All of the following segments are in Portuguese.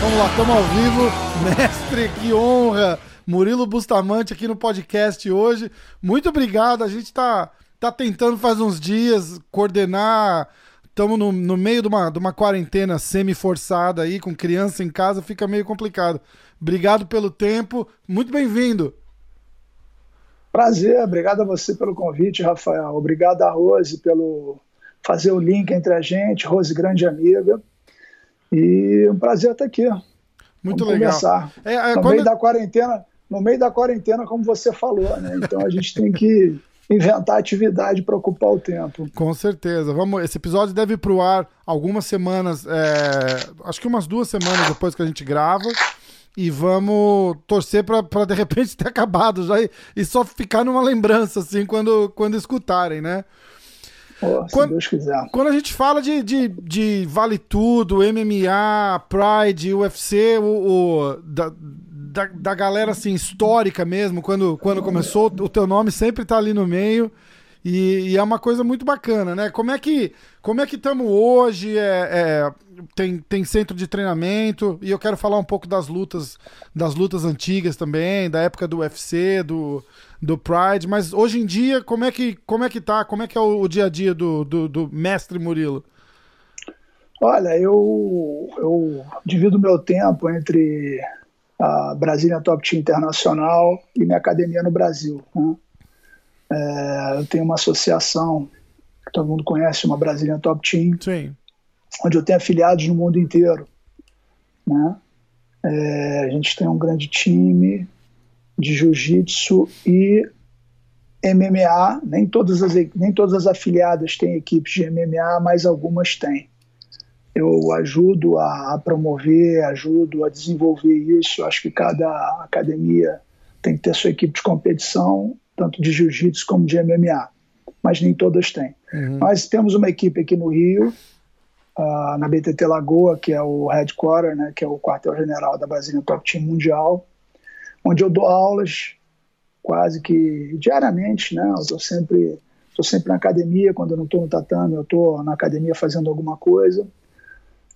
Vamos lá, estamos ao vivo. Mestre, que honra! Murilo Bustamante aqui no podcast hoje. Muito obrigado. A gente está tá tentando faz uns dias coordenar. Estamos no, no meio de uma, de uma quarentena semi-forçada aí, com criança em casa, fica meio complicado. Obrigado pelo tempo. Muito bem-vindo. Prazer, obrigado a você pelo convite, Rafael. Obrigado a Rose pelo fazer o link entre a gente. Rose, grande amiga. E um prazer estar aqui. Muito Vamos legal. É, é, no quando- meio da quarentena, no meio da quarentena, como você falou, né? Então a gente tem que inventar atividade para ocupar o tempo. Com certeza. Vamos, esse episódio deve ir pro ar algumas semanas, é, acho que umas duas semanas depois que a gente grava. E vamos torcer pra de repente ter acabado já e, e só ficar numa lembrança, assim, quando, quando escutarem, né? Se Quando- Deus quiser. Quando a gente fala de, de, de Vale Tudo, MMA, Pride, UFC, o, o- da, da, da galera assim, histórica mesmo, quando, quando começou, o teu nome sempre tá ali no meio. E, e é uma coisa muito bacana, né? Como é que como é que estamos hoje? É, é, tem, tem centro de treinamento e eu quero falar um pouco das lutas das lutas antigas também, da época do UFC, do, do Pride. Mas hoje em dia, como é que como é que tá? Como é que é o, o dia a dia do, do, do mestre Murilo? Olha, eu, eu divido meu tempo entre a Brasília Top Team Internacional e minha academia no Brasil. né? É, eu tenho uma associação que todo mundo conhece, uma Brasília Top Team, Sim. onde eu tenho afiliados no mundo inteiro. Né? É, a gente tem um grande time de jiu-jitsu e MMA. Nem todas, as, nem todas as afiliadas têm equipes de MMA, mas algumas têm. Eu ajudo a, a promover, ajudo a desenvolver isso. Eu acho que cada academia tem que ter sua equipe de competição, tanto de jiu-jitsu como de MMA, mas nem todas têm. Uhum. Nós temos uma equipe aqui no Rio, ah, na BTT Lagoa, que é o headquarter, né, que é o quartel-general da Brasília Top Team Mundial, onde eu dou aulas quase que diariamente, né? Eu estou sempre, tô sempre na academia, quando eu não estou no tatame, eu estou na academia fazendo alguma coisa,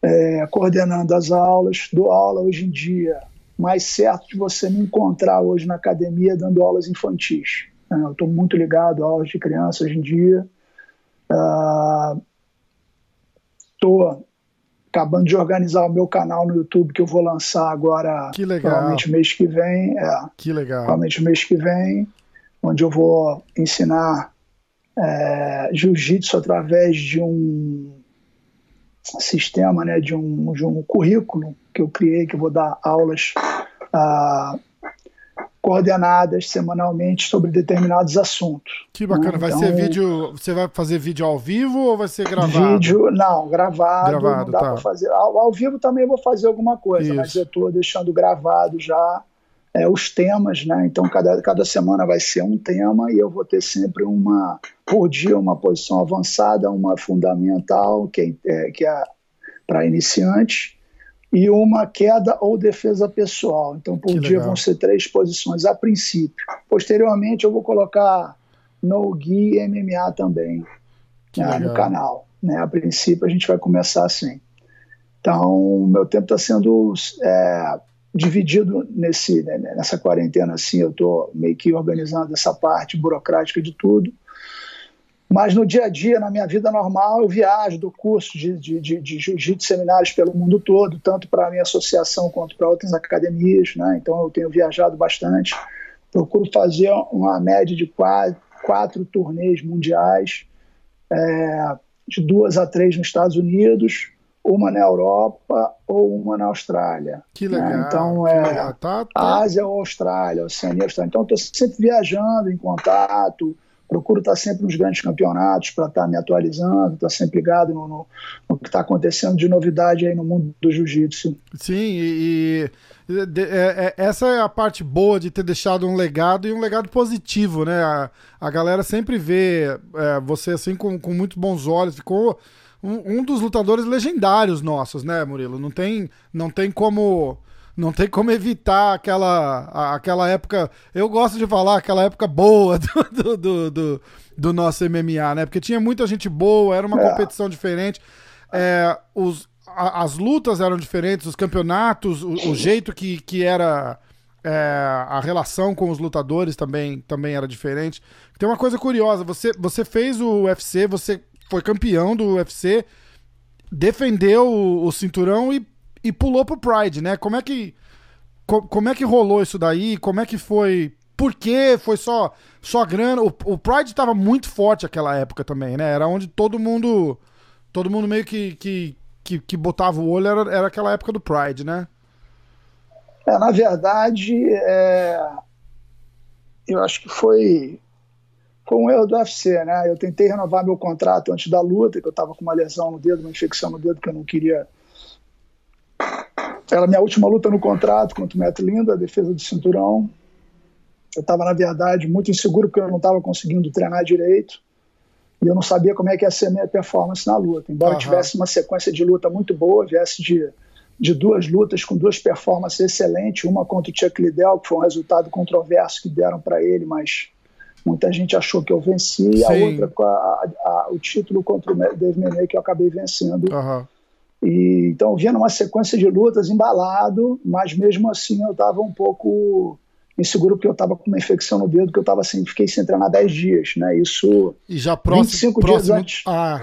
é, coordenando as aulas, dou aula hoje em dia, mais certo de você me encontrar hoje na academia dando aulas infantis. né? Eu estou muito ligado a aulas de criança hoje em dia, Estou acabando de organizar o meu canal no YouTube que eu vou lançar agora, Que legal. provavelmente mês que vem. É, Que legal. provavelmente mês que vem, onde eu vou ensinar é, jiu-jitsu através de um sistema, né, de um, de um currículo que eu criei, que eu vou dar aulas ah, coordenadas semanalmente sobre determinados assuntos. Que bacana. né? Vai Então, ser vídeo. Você vai fazer vídeo ao vivo ou vai ser gravado? Vídeo, não, gravado, Gravado, não dá tá. para fazer. Ao, ao vivo também vou fazer alguma coisa, Isso. mas eu estou deixando gravado já é, os temas, né? Então cada, cada semana vai ser um tema e eu vou ter sempre uma por dia uma posição avançada, uma fundamental que é, é, que é para iniciantes e uma queda ou defesa pessoal. Então por Que dia legal. vão ser três posições a princípio. Posteriormente eu vou colocar no Gui MMA também né, no canal. Né? A princípio a gente vai começar assim. Então, meu tempo está sendo é, dividido nesse, né, nessa quarentena assim, eu estou meio que organizando essa parte burocrática de tudo. Mas no dia a dia, na minha vida normal, eu viajo, dou curso de, de, de, de jiu-jitsu, seminários pelo mundo todo, tanto para a minha associação quanto para outras academias. Né? Então eu tenho viajado bastante. Procuro fazer uma média de quatro, quatro turnês mundiais, é, de duas a três nos Estados Unidos, uma na Europa ou uma na Austrália. Que né? legal. Então, que é, legal. Tá, tá. Ásia ou Austrália, Oceania, Austrália. Então, estou sempre viajando, em contato, procuro estar sempre nos grandes campeonatos para estar me atualizando, estar sempre ligado no, no, no que está acontecendo de novidade aí no mundo do jiu-jitsu. Sim, e, e de- é- é- essa é a parte boa de ter deixado um legado e um legado positivo, né? A, a galera sempre vê é, você assim com, com muito bons olhos. Ficou um, um dos lutadores legendários nossos, né, Murilo? Não tem, não tem como não tem como evitar aquela, aquela época. Eu gosto de falar aquela época boa do, do, do, do nosso MMA, né? Porque tinha muita gente boa, era uma é. competição diferente. É, os, a, as lutas eram diferentes, os campeonatos, o, o jeito que, que era é, a relação com os lutadores também, também era diferente. Tem uma coisa curiosa, você, você fez o UFC, você foi campeão do UFC, defendeu o, o cinturão e, e pulou pro Pride, né? Como é que co, como é que rolou isso daí? Como é que foi? Por quê? Foi só só grana? O, o Pride estava muito forte aquela época também, né? Era onde todo mundo todo mundo meio que, que, que, que botava o olho, era, era aquela época do Pride, né? É, na verdade, é... eu acho que foi, foi um erro do UFC, né? Eu tentei renovar meu contrato antes da luta, que eu estava com uma lesão no dedo, uma infecção no dedo que eu não queria. Era a minha última luta no contrato contra o Matt Linda, a defesa do cinturão. Eu estava, na verdade, muito inseguro porque eu não estava conseguindo treinar direito e eu não sabia como é que ia ser a minha performance na luta. Embora uhum. tivesse uma sequência de luta muito boa, viesse de, de duas lutas com duas performances excelentes, uma contra o Chuck Liddell, que foi um resultado controverso que deram para ele, mas muita gente achou que eu venci, e a outra com o título contra o Dave Menei, que eu acabei vencendo. Uhum. E, então eu vinha numa sequência de lutas embalado, mas mesmo assim eu estava um pouco inseguro porque eu estava com uma infecção no dedo que eu tava assim, fiquei sem treinar 10 dias, né? Isso e já próximo, 25 próximo, dias antes. Ah.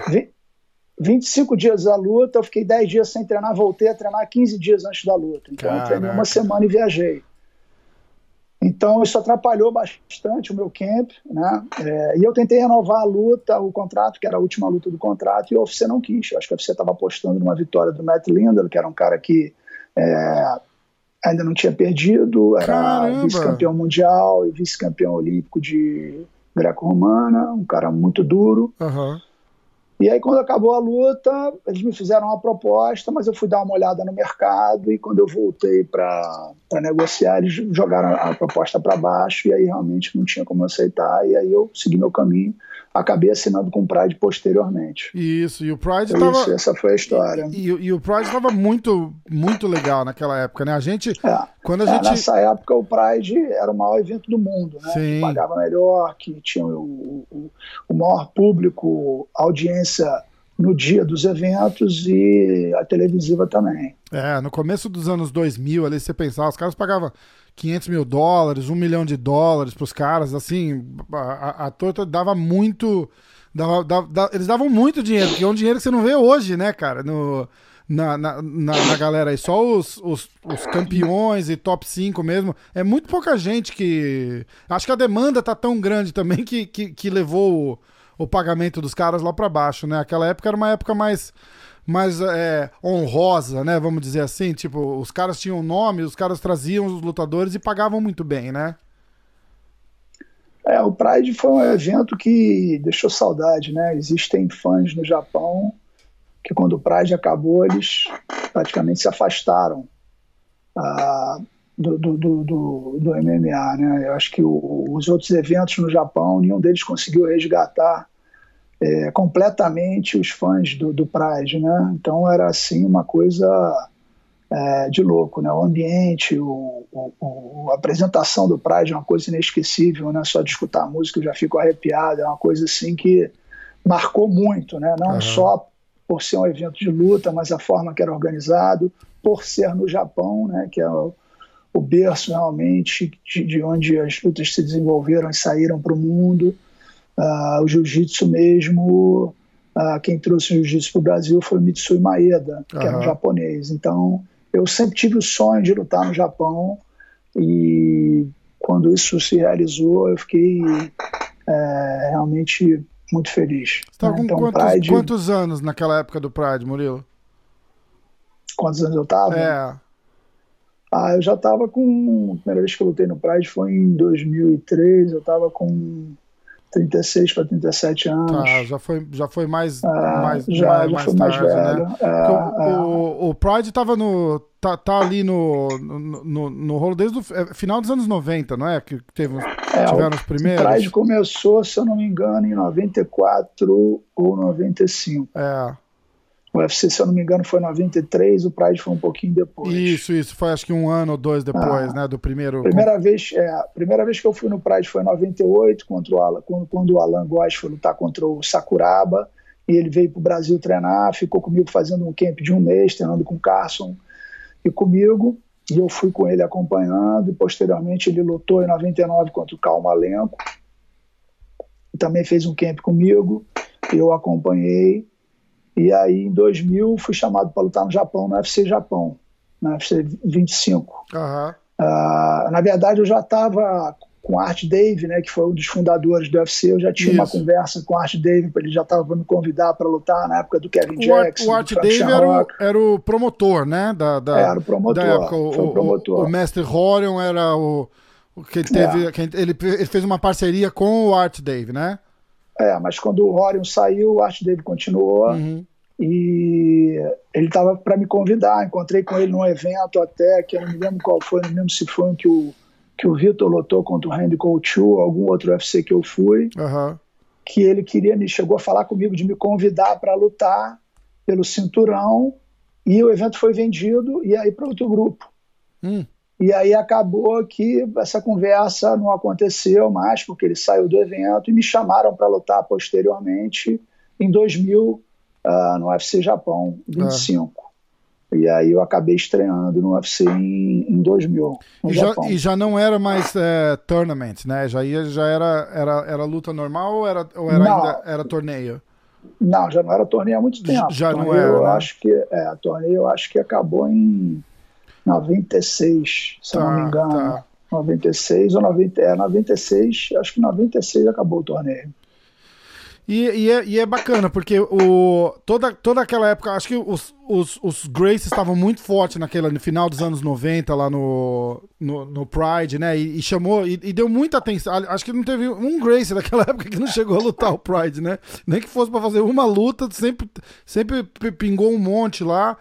25 dias da luta, eu fiquei 10 dias sem treinar, voltei a treinar 15 dias antes da luta. Então Caraca. eu treinei uma semana e viajei. Então isso atrapalhou bastante o meu camp, né? É, e eu tentei renovar a luta, o contrato, que era a última luta do contrato, e o UFC não quis. Eu acho que o UFC estava apostando numa vitória do Matt Lindell, que era um cara que é, ainda não tinha perdido, era vice-campeão mundial e vice-campeão olímpico de greco-romana, um cara muito duro. Uhum. E aí, quando acabou a luta, eles me fizeram uma proposta, mas eu fui dar uma olhada no mercado e quando eu voltei para negociar, eles jogaram a proposta para baixo e aí realmente não tinha como aceitar. E aí eu segui meu caminho acabei assinando com o Pride posteriormente. Isso, e o Pride então, tava... Isso, essa foi a história. E, e, e o Pride estava muito, muito legal naquela época, né? A gente... É, quando a é, gente... Nessa época o Pride era o maior evento do mundo, né? Sim. Que pagava melhor, que tinha o, o, o maior público, audiência no dia dos eventos e a televisiva também. É, no começo dos anos 2000, ali você pensava, os caras pagavam 500 mil dólares, um milhão de dólares para os caras, assim, a, a, torta dava muito. Dava, dava, eles davam muito dinheiro, que é um dinheiro que você não vê hoje, né, cara, no, na, na, na, na galera aí. Só os, os, os, campeões e top 5 mesmo. É muito pouca gente que. Acho que a demanda tá tão grande também que, que, que levou o, o pagamento dos caras lá para baixo, né? Aquela época era uma época mais mais é, honrosa, né? Vamos dizer assim. Tipo, os caras tinham nome, os caras traziam os lutadores e pagavam muito bem, né? É, o Pride foi um evento que deixou saudade, né? Existem fãs no Japão que quando o Pride acabou, eles praticamente se afastaram ah, do, do, do, do, MMA, né? Eu acho que o, os outros eventos no Japão, nenhum deles conseguiu resgatar é, completamente os fãs do, do Pride, né? Então era assim uma coisa é, de louco, né? O ambiente, o, o, a apresentação do Pride é uma coisa inesquecível, né? Só de escutar a música eu já fico arrepiado, é uma coisa assim que marcou muito, né? Não uhum. só por ser um evento de luta, mas a forma que era organizado, por ser no Japão, né? Que é o, o berço realmente de, de onde as lutas se desenvolveram e saíram para o mundo. Uh, o jiu-jitsu mesmo, uh, quem trouxe o jiu-jitsu para o Brasil foi o Mitsui Maeda, que uhum. era um japonês. Então, eu sempre tive o sonho de lutar no Japão e quando isso se realizou, eu fiquei é, realmente muito feliz. Você estava né? com então, quantos, Pride, quantos, anos naquela época do Pride, Murilo? Quantos anos eu estava? É. Ah, eu já estava com. A primeira vez que eu lutei no Pride foi em 2003, eu estava com 36 para 37 anos. Tá, já foi, já foi mais, é, mais, já, mais, já mais foi tarde, mais né? velho. Né? É, o, é. o, o, Pride tava no. Tá, tá ali no, no, no, no rolo desde o é, final dos anos 90, não é? Que teve, é, tiveram os primeiros. O Pride começou, se eu não me engano, em 94 ou 95. É. O UFC, se eu não me engano, foi em 93, o Pride foi um pouquinho depois. Isso, isso, foi acho que um ano ou dois depois, ah, né, do primeiro... Primeira vez, é, a primeira vez que eu fui no Pride foi em 98, contra o Alan, quando, quando o Alan Góes foi lutar contra o Sakuraba, e ele veio para o Brasil treinar, ficou comigo fazendo um camp de um mês, treinando com o Carson e comigo, e eu fui com ele acompanhando, e posteriormente ele lutou em 99 contra o Calma Malenko, também fez um camp comigo, eu acompanhei, e aí, em 2000, fui chamado para lutar no Japão, no UFC Japão, no UFC 25. Uhum. Uh, na verdade, eu já estava com Art Dave, né, que foi um dos fundadores do UFC, eu já tinha Isso. uma conversa com Art Dave, ele já estava me convidar para lutar na época do Kevin Jackson. O Art Dave era o, era o, promotor, né? Da, da, era o promotor. Da época, o, o, promotor. o, Mestre Horion era o, o que ele teve. É. Que ele, ele fez uma parceria com o Art Dave, né? É, mas quando o Orion saiu, o Art Dave continuou. Uhum. E ele estava para me convidar. Encontrei com ele num evento até, que eu não me lembro qual foi, não me lembro se foi um que o, que o Vitor lutou contra o Randy Couture, algum outro UFC que eu fui. Uhum. Que ele queria, me chegou a falar comigo de me convidar para lutar pelo cinturão. E o evento foi vendido e aí para outro grupo. Hum. E aí acabou que essa conversa não aconteceu mais, porque ele saiu do evento e me chamaram para lutar posteriormente em 2000 uh, ah, no UFC Japão 25. Ah. E aí eu acabei estreando no UFC em, em 2000. E já, e, já, não era mais é, tournament, né? Já, ia, já era, era, era luta normal ou era, ou era, ainda, era torneio? Não, já não era torneio há muito tempo. Já torneio, não era. Eu né? acho que, é, torneio eu acho que acabou em 96, se tá, não me tá, engano. Tá. 96 ou 90, é, 96, acho que 96 acabou o torneio. E, e, é, e é bacana, porque o, toda, toda aquela época, acho que os, os, os Graces estavam muito fortes naquela, no final dos anos 90, lá no, no, no Pride, né? E, e chamou, e, e, deu muita atenção. Acho que não teve um Grace naquela época que não chegou a lutar o Pride, né? Nem que fosse para fazer uma luta, sempre, sempre pingou um monte lá.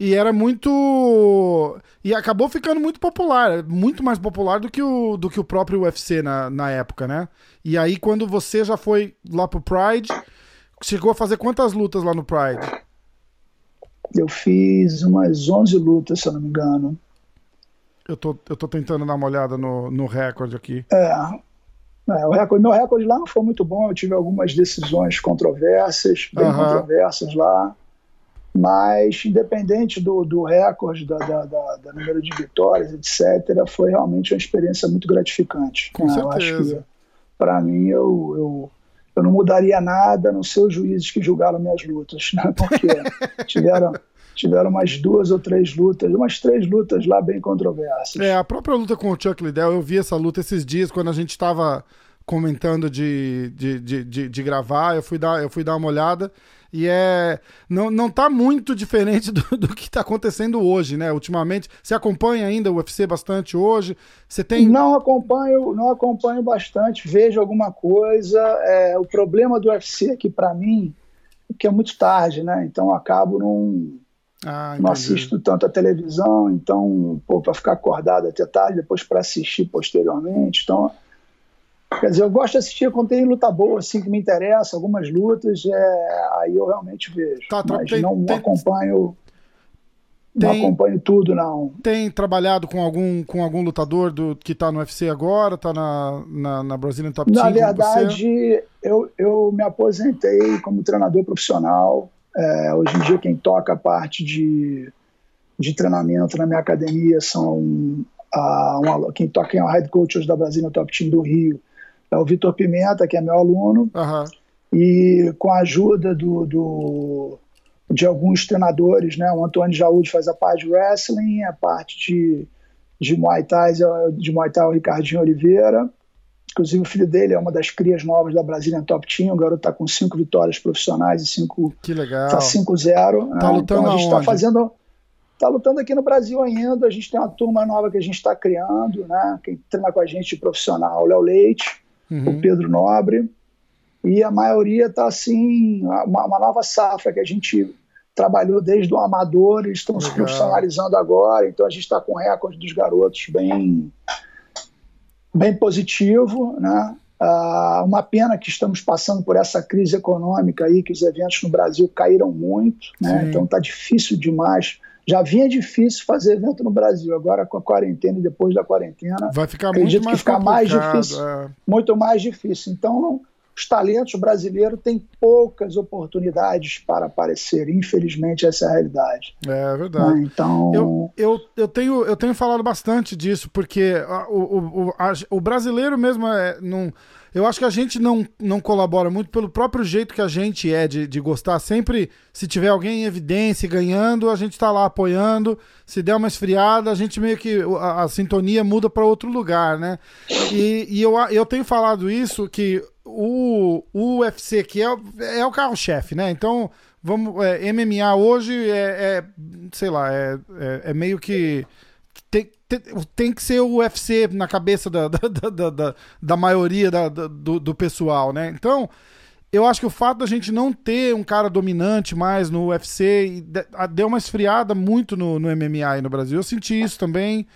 E era muito. E acabou ficando muito popular, muito mais popular do que o, do que o próprio UFC na, na época, né? E aí, quando você já foi lá pro Pride, chegou a fazer quantas lutas lá no Pride? Eu fiz umas 11 lutas, se eu não me engano. Eu tô, eu tô tentando dar uma olhada no, no recorde aqui. É, é, o recorde, meu recorde lá não foi muito bom. Eu tive algumas decisões controversas, bem controversas lá. Mas, independente do, do recorde, da, da, da, da, número de vitórias, etc., foi realmente uma experiência muito gratificante. Com né? certeza. Eu acho que, para mim, eu, eu, eu não mudaria nada, a não ser os juízes que julgaram minhas lutas, né? porque tiveram tiveram umas duas ou três lutas, umas três lutas lá bem controversas. É, a própria luta com o Chuck Liddell, eu vi essa luta esses dias quando a gente estava comentando de, de, de, de, de gravar, eu fui dar, eu fui dar uma olhada. E é. Não, não tá muito diferente do, do que está acontecendo hoje, né? Ultimamente. Você acompanha ainda o UFC bastante hoje? Você tem. Não acompanho, não acompanho bastante, vejo alguma coisa. É, o problema do UFC aqui, para mim, é que é muito tarde, né? Então eu acabo não. Ah, não assisto tanto a televisão, então, para ficar acordado até tarde, depois para assistir posteriormente. Então, Quer dizer, eu gosto de assistir quando tem luta boa, assim, que me interessa, algumas lutas, é, aí eu realmente vejo. Tá, mas tem, não tem, acompanho. Tem, não acompanho tudo, não. Tem trabalhado com algum, com algum lutador do, que está no UFC agora, está na, na, na Brazilian Top Team? Na verdade, eu, eu me aposentei como treinador profissional. É, hoje em dia, quem toca a parte de, de treinamento na minha academia são a, uma, quem toca é o head coach da Brazilian Top Team do Rio o Vitor Pimenta, que é meu aluno, uhum. e com a ajuda do, do, de alguns treinadores, né? O Antônio Jaúde faz a parte de wrestling, a parte de, de Muay Thai, de Muay Thai é o Ricardinho Oliveira. Inclusive, o filho dele é uma das crias novas da Brazilian Top Team. O garoto está com cinco vitórias profissionais e cinco. Que legal. Está 5-0. Tá né? lutando então, a gente está fazendo. Está lutando aqui no Brasil ainda. A gente tem uma turma nova que a gente está criando, né? Quem treina com a gente de profissional, o Léo Leite uhum. o Pedro Nobre, e a maioria está assim, uma, uma, nova safra que a gente trabalhou desde o amador, eles estão se profissionalizando agora, então a gente está com recorde dos garotos bem, bem positivo, né? Uh, uma pena que estamos passando por essa crise econômica aí, que os eventos no Brasil caíram muito, né? então está difícil demais. Já vinha difícil fazer evento no Brasil, agora com a quarentena e depois da quarentena. Vai ficar muito mais que ficar mais difícil. É. Muito mais difícil. Então, não, os talentos brasileiros têm poucas oportunidades para aparecer. Infelizmente, essa é a realidade. É verdade. Né? Então... Eu, eu, eu, tenho, eu tenho falado bastante disso, porque o, o, o, a, o brasileiro mesmo é, não. Eu acho que a gente não, não colabora muito pelo próprio jeito que a gente é de, de gostar. Sempre, se tiver alguém em evidência ganhando, a gente está lá apoiando. Se der uma esfriada, a gente meio que. A, a sintonia muda para outro lugar, né? E, e eu, eu tenho falado isso, que o, o UFC, que é, é o carro-chefe, né? Então, vamos, é, MMA hoje é, é sei lá, é, é, é meio que. Tem, tem, tem, que ser o UFC na cabeça da, da, da, da, da maioria da, do, do pessoal, né? Então, eu acho que o fato da gente não ter um cara dominante mais no UFC deu uma esfriada muito no, no MMA aí no Brasil. Eu senti isso também.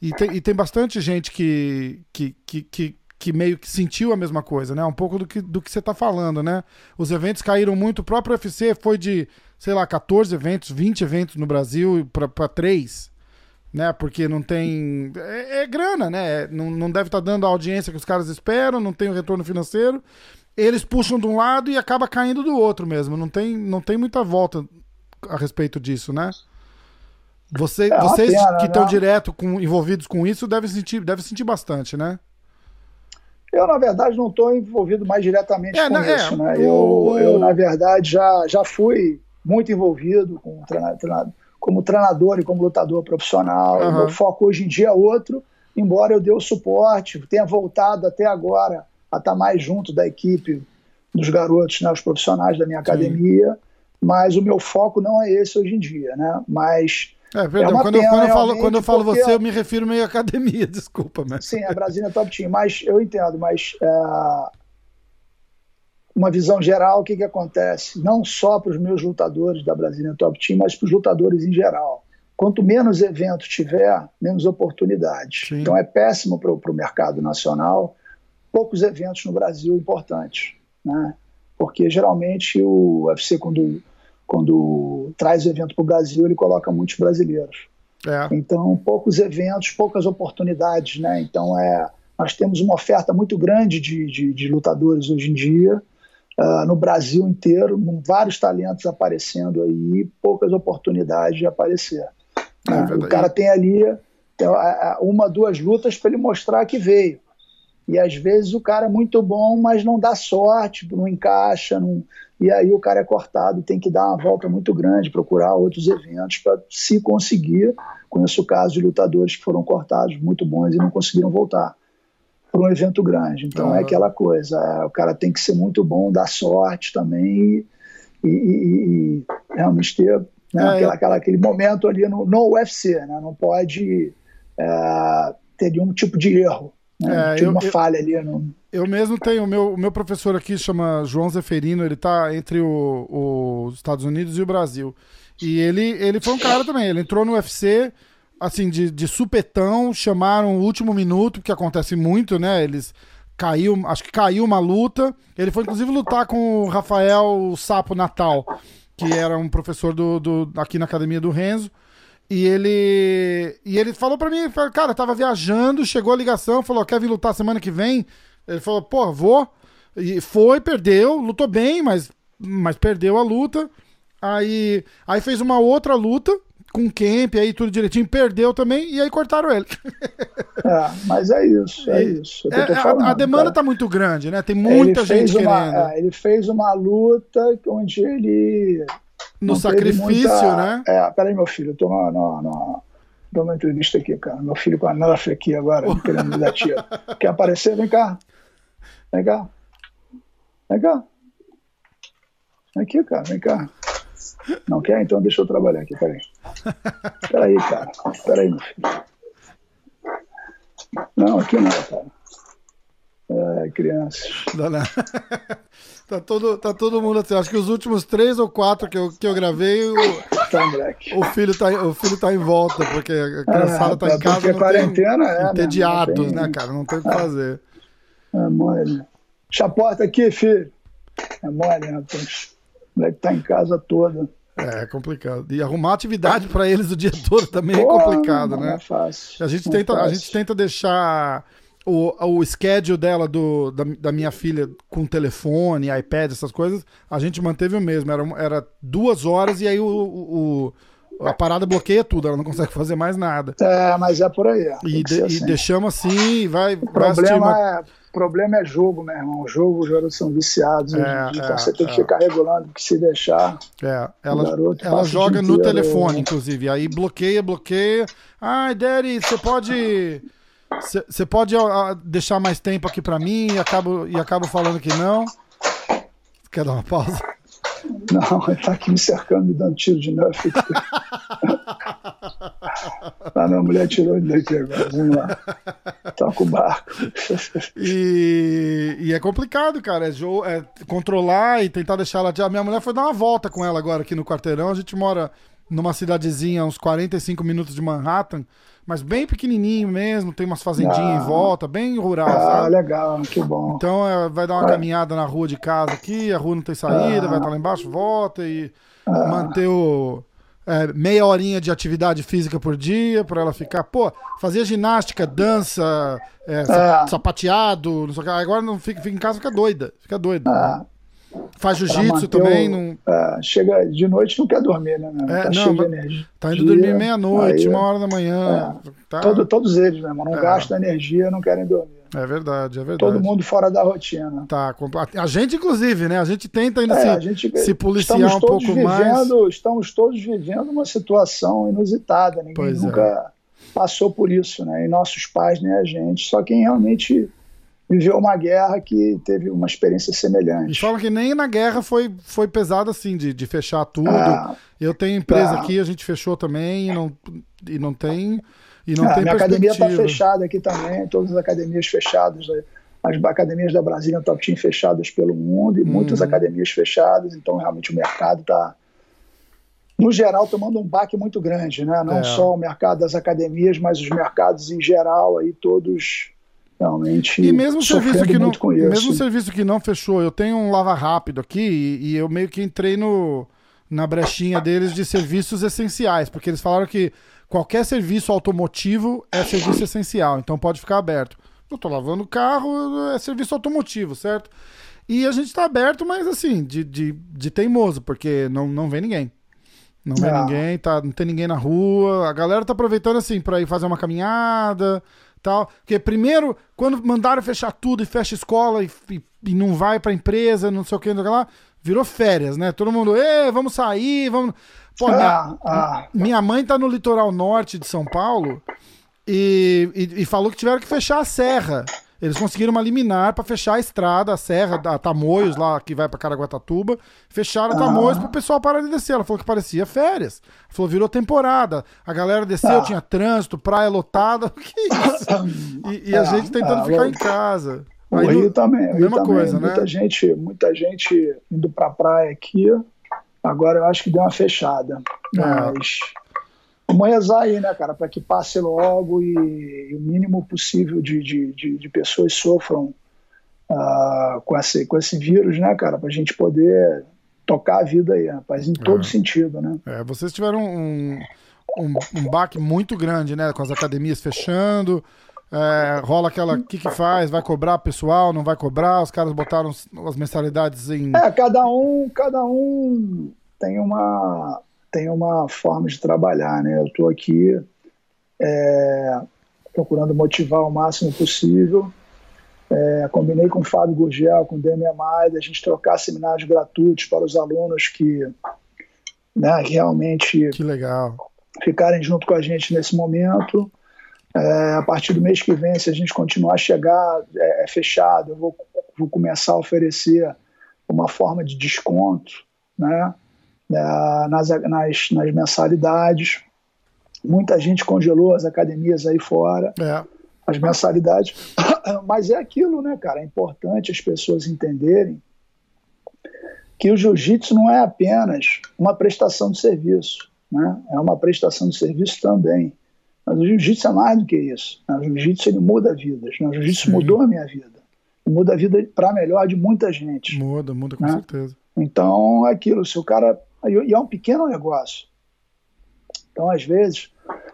E tem, e tem bastante gente que, que, que, que que meio que sentiu a mesma coisa, né? Um pouco do que, do que você tá falando, né? Os eventos caíram muito. O próprio UFC foi de, sei lá, 14 eventos, 20 eventos no Brasil para 3, né? Porque não tem. É, é grana, né? Não, não deve estar tá dando a audiência que os caras esperam, não tem o retorno financeiro. Eles puxam de um lado e acaba caindo do outro mesmo. Não tem, não tem muita volta a respeito disso, né? Você, é vocês pena, que estão né? direto com, envolvidos com isso devem sentir, devem sentir bastante, né? Eu, na verdade, não estou envolvido mais diretamente é, com não, isso. É, né? O... Eu, eu, na verdade, já, já fui muito envolvido com treinador, como treinador e como lutador profissional. Uhum. Meu foco hoje em dia é outro, embora eu dê o suporte, tenha voltado até agora a estar mais junto da equipe dos garotos, né, os profissionais da minha academia, Sim. mas o meu foco não é esse hoje em dia, né? Mas é, perdão, é quando, eu, quando, eu falo, quando eu falo você, eu me refiro meio à academia, desculpa. Mas... Sim, a Brasília Top Team, mas eu entendo, mas é, uma visão geral, o que, que acontece? Não só para os meus lutadores da Brasília Top Team, mas para os lutadores em geral. Quanto menos eventos tiver, menos oportunidades. Sim. Então é péssimo para o mercado nacional, poucos eventos no Brasil importantes. Né? Porque geralmente o UFC, quando quando traz o evento para o Brasil, ele coloca muitos brasileiros. É. Então, poucos eventos, poucas oportunidades, né? Então, é, nós temos uma oferta muito grande de, de, de lutadores hoje em dia, uh, no Brasil inteiro, vários talentos aparecendo aí, poucas oportunidades de aparecer. É, né? O cara tem ali uma, duas lutas para ele mostrar que veio. E às vezes o cara é muito bom, mas não dá sorte, não encaixa, não, e aí o cara é cortado, tem que dar uma volta muito grande, procurar outros eventos para se conseguir. Conheço casos de lutadores que foram cortados muito bons e não conseguiram voltar para um evento grande. Então é aquela coisa, é, o cara tem que ser muito bom, dar sorte também e, e, e realmente ter né, é, aquela, aquela, aquele momento ali no, no UFC, né? não pode é, ter nenhum tipo de erro. Né? É, eu, uma eu, falha ali. No... Eu mesmo tenho, o meu, o meu professor aqui chama João Zeferino, ele tá entre os Estados Unidos e o Brasil. E ele, ele foi um cara também, ele entrou no UFC, assim, de, de supetão, chamaram o último minuto, que acontece muito, né? Eles caiu, acho que caiu uma luta. Ele foi inclusive lutar com o Rafael Sapo Natal, que era um professor do, do aqui na academia do Renzo. E ele e ele falou para mim, falou, cara, tava viajando, chegou a ligação, falou, quer vir lutar semana que vem? Ele falou, pô, vou. E foi, perdeu, lutou bem, mas, mas perdeu a luta. Aí, aí fez uma outra luta com o Kemp, aí tudo direitinho, perdeu também, e aí cortaram ele. É, mas é isso, é isso. É, é falando, a, a, demanda cara. tá muito grande, né? Tem muita gente uma, querendo. É, ele fez uma luta onde ele no sacrifício, muita... né? É, peraí, meu filho, eu tô na, na, na, uma entrevista aqui, cara. Meu filho com a Nuff aqui agora, querendo me dar tiro. Quer aparecer? Vem cá. Vem cá. Vem cá. Vem aqui, cara, vem cá. Não quer? Então deixa eu trabalhar aqui, peraí. Peraí, cara. Peraí, meu filho. Não, aqui não, cara. Ai, crianças. Não, não. tá, todo, tá todo mundo assim. Acho que os últimos três ou quatro que eu, que eu gravei, o, tá, o, filho tá, o filho tá em volta, porque a criançada é, tá em casa. Porque quarentena tem, é. Entediados, né, né, cara? Não tem o que é. fazer. É mole. Deixa a porta aqui, filho. É mole, rapaz. O moleque tá em casa toda. É, é complicado. E arrumar atividade para eles o dia todo também é complicado, não né? É fácil. A gente, não é tenta, a fácil. gente tenta deixar o, o schedule dela, do, da, da minha filha, com telefone, iPad, essas coisas, a gente manteve o mesmo. Era, era duas horas e aí o, o- a parada bloqueia tudo, ela não consegue fazer mais nada. É, mas é por aí. E, de- e assim. deixamos assim e vai, O vai problema, uma- é, problema é jogo, meu irmão. O jogo, os garotos são viciados. É, é, então você tem que é. ficar regulando, porque se deixar. É, O ela, ela o joga no telefone, inclusive. Aí bloqueia, bloqueia. Ai, Daddy, você pode. Você pode deixar mais tempo aqui pra mim e acabo, e acabo falando que não. Quer dar uma pausa? Não, ele tá aqui me cercando, me dando tiro de nerf. ah, minha mulher tirou ele daqui agora. Vamos lá. Toca o barco. E, e é complicado, cara. É, é controlar e tentar deixar ela. A minha mulher foi dar uma volta com ela agora aqui no quarteirão. A gente mora numa cidadezinha, uns 45 minutos de Manhattan, mas bem pequenininho mesmo. Tem umas fazendinhas Ah. em volta, bem rural, Ah, sabe? legal, que bom. Então é, vai dar uma Ah. caminhada na rua de casa aqui, a rua não tem saída, Ah. vai estar lá embaixo, volta e manter o. é, meia horinha de atividade física por dia para ela ficar, pô, fazia ginástica, dança, é, Ah. sapateado, não sei o que. Agora não fica, fica em casa, fica doida, fica doida. Ah, Faz pra jiu-jitsu também, o- não, ah, chega de noite não quer dormir, né? É, tá não, cheio de energia. tá indo dormir meia-noite, uma hora da manhã. tá? todo- todos eles, meu irmão, não É. gastam energia, não querem dormir. É verdade, é verdade. Todo mundo fora da rotina. Tá, a gente, inclusive, né? A gente tenta ainda É, se, gente- se policiar um pouco mais. vivendo, Estamos todos vivendo uma situação inusitada. Ninguém Pois é. nunca passou por isso, né? E nossos pais, nem a gente. Só quem realmente viveu uma guerra que teve uma experiência E semelhante. falam que nem na guerra foi, foi pesado assim, de, de fechar tudo. Ah, Eu tenho empresa Ah. aqui, a gente fechou também e não, e não tem. E não ah, tem minha academia está fechada aqui também, todas as academias fechadas. né? As academias da Brasília Top Team fechadas pelo mundo e muitas Uhum. academias fechadas, então realmente o mercado está, no geral, tomando um baque muito grande, né? Não É. só o mercado das academias, mas os mercados em geral aí todos realmente E mesmo serviço que não, mesmo serviço que não fechou, eu tenho um lava rápido aqui e, e eu meio que entrei no na brechinha deles de serviços essenciais, porque eles falaram que qualquer serviço automotivo é serviço essencial, então pode ficar aberto. Eu tô lavando o carro, é serviço automotivo, certo? E a gente tá aberto, mas assim, de, de, de teimoso, porque não, não vem ninguém. Não vem Ah. ninguém, tá, não tem ninguém na rua. A galera tá aproveitando assim pra ir fazer uma caminhada, tal. Porque primeiro, quando mandaram fechar tudo e fecha escola e, e, e não vai pra empresa, não sei o que, não sei o que lá, virou férias, né? Todo mundo, ê, vamos sair, vamos. Pô, minha, Ah, ah, minha mãe tá no litoral norte de São Paulo e, e, e falou que tiveram que fechar a serra. Eles conseguiram uma liminar pra fechar a estrada, a serra da Tamoios, lá que vai pra Caraguatatuba. Fecharam a Tamoios pro pessoal parar de descer. Ela falou que parecia férias. Ela falou, virou temporada. A galera desceu, Ah. tinha trânsito, praia lotada. Que isso? E, e a Ah, gente tentando ah, ficar o- em casa. O Aí Rio também, o Rio mesma também. coisa, né? muita gente, muita gente indo para a praia aqui. Agora eu acho que deu uma fechada. É. Vamos rezar aí, né, cara, para que passe logo e, e o mínimo possível de, de, de, de pessoas sofram ah, com, esse, com esse vírus, né, cara, para a gente poder tocar a vida aí, rapaz, em todo É. sentido, né? É, vocês tiveram um, um, um baque muito grande, né? Com as academias fechando. é, rola aquela. O que, que faz? Vai cobrar pessoal? Não vai cobrar? Os caras botaram as mensalidades em. É, cada um, cada um tem uma, tem uma forma de trabalhar, né? Eu estou aqui é, procurando motivar o máximo possível. É, combinei com o Fábio Gurgel, com o Demian Maida, a gente trocar seminários gratuitos para os alunos que né, realmente Que legal. ficarem junto com a gente nesse momento. É, a partir do mês que vem, se a gente continuar a chegar é, é fechado, eu vou, vou começar a oferecer uma forma de desconto né, nas, nas, nas mensalidades. Muita gente congelou as academias aí fora, É, as mensalidades. Mas é aquilo, né, cara? É importante as pessoas entenderem que o jiu-jitsu não é apenas uma prestação de serviço, né? É uma prestação de serviço também. Mas o jiu-jitsu é mais do que isso. né? O jiu-jitsu ele muda vidas. Né? O jiu-jitsu mudou a minha vida. muda a vida para melhor de muita gente. Muda, muda com né? certeza. Então, é aquilo, se o cara. E é um pequeno negócio. Então, às vezes,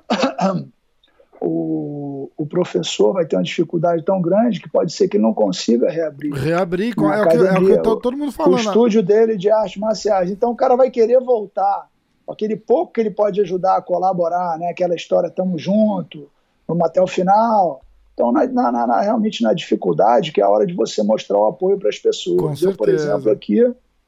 o, o professor vai ter uma dificuldade tão grande que pode ser que ele não consiga reabrir. Reabrir, é, o que, é o que tá todo mundo falando. O né? estúdio dele de artes marciais. Então, o cara vai querer voltar. Aquele pouco que ele pode ajudar a colaborar, né? aquela história, tamo junto, vamos até o final. Então, na, na, na, realmente na dificuldade, que é a hora de você mostrar o apoio para as pessoas. eu, por exemplo, aqui,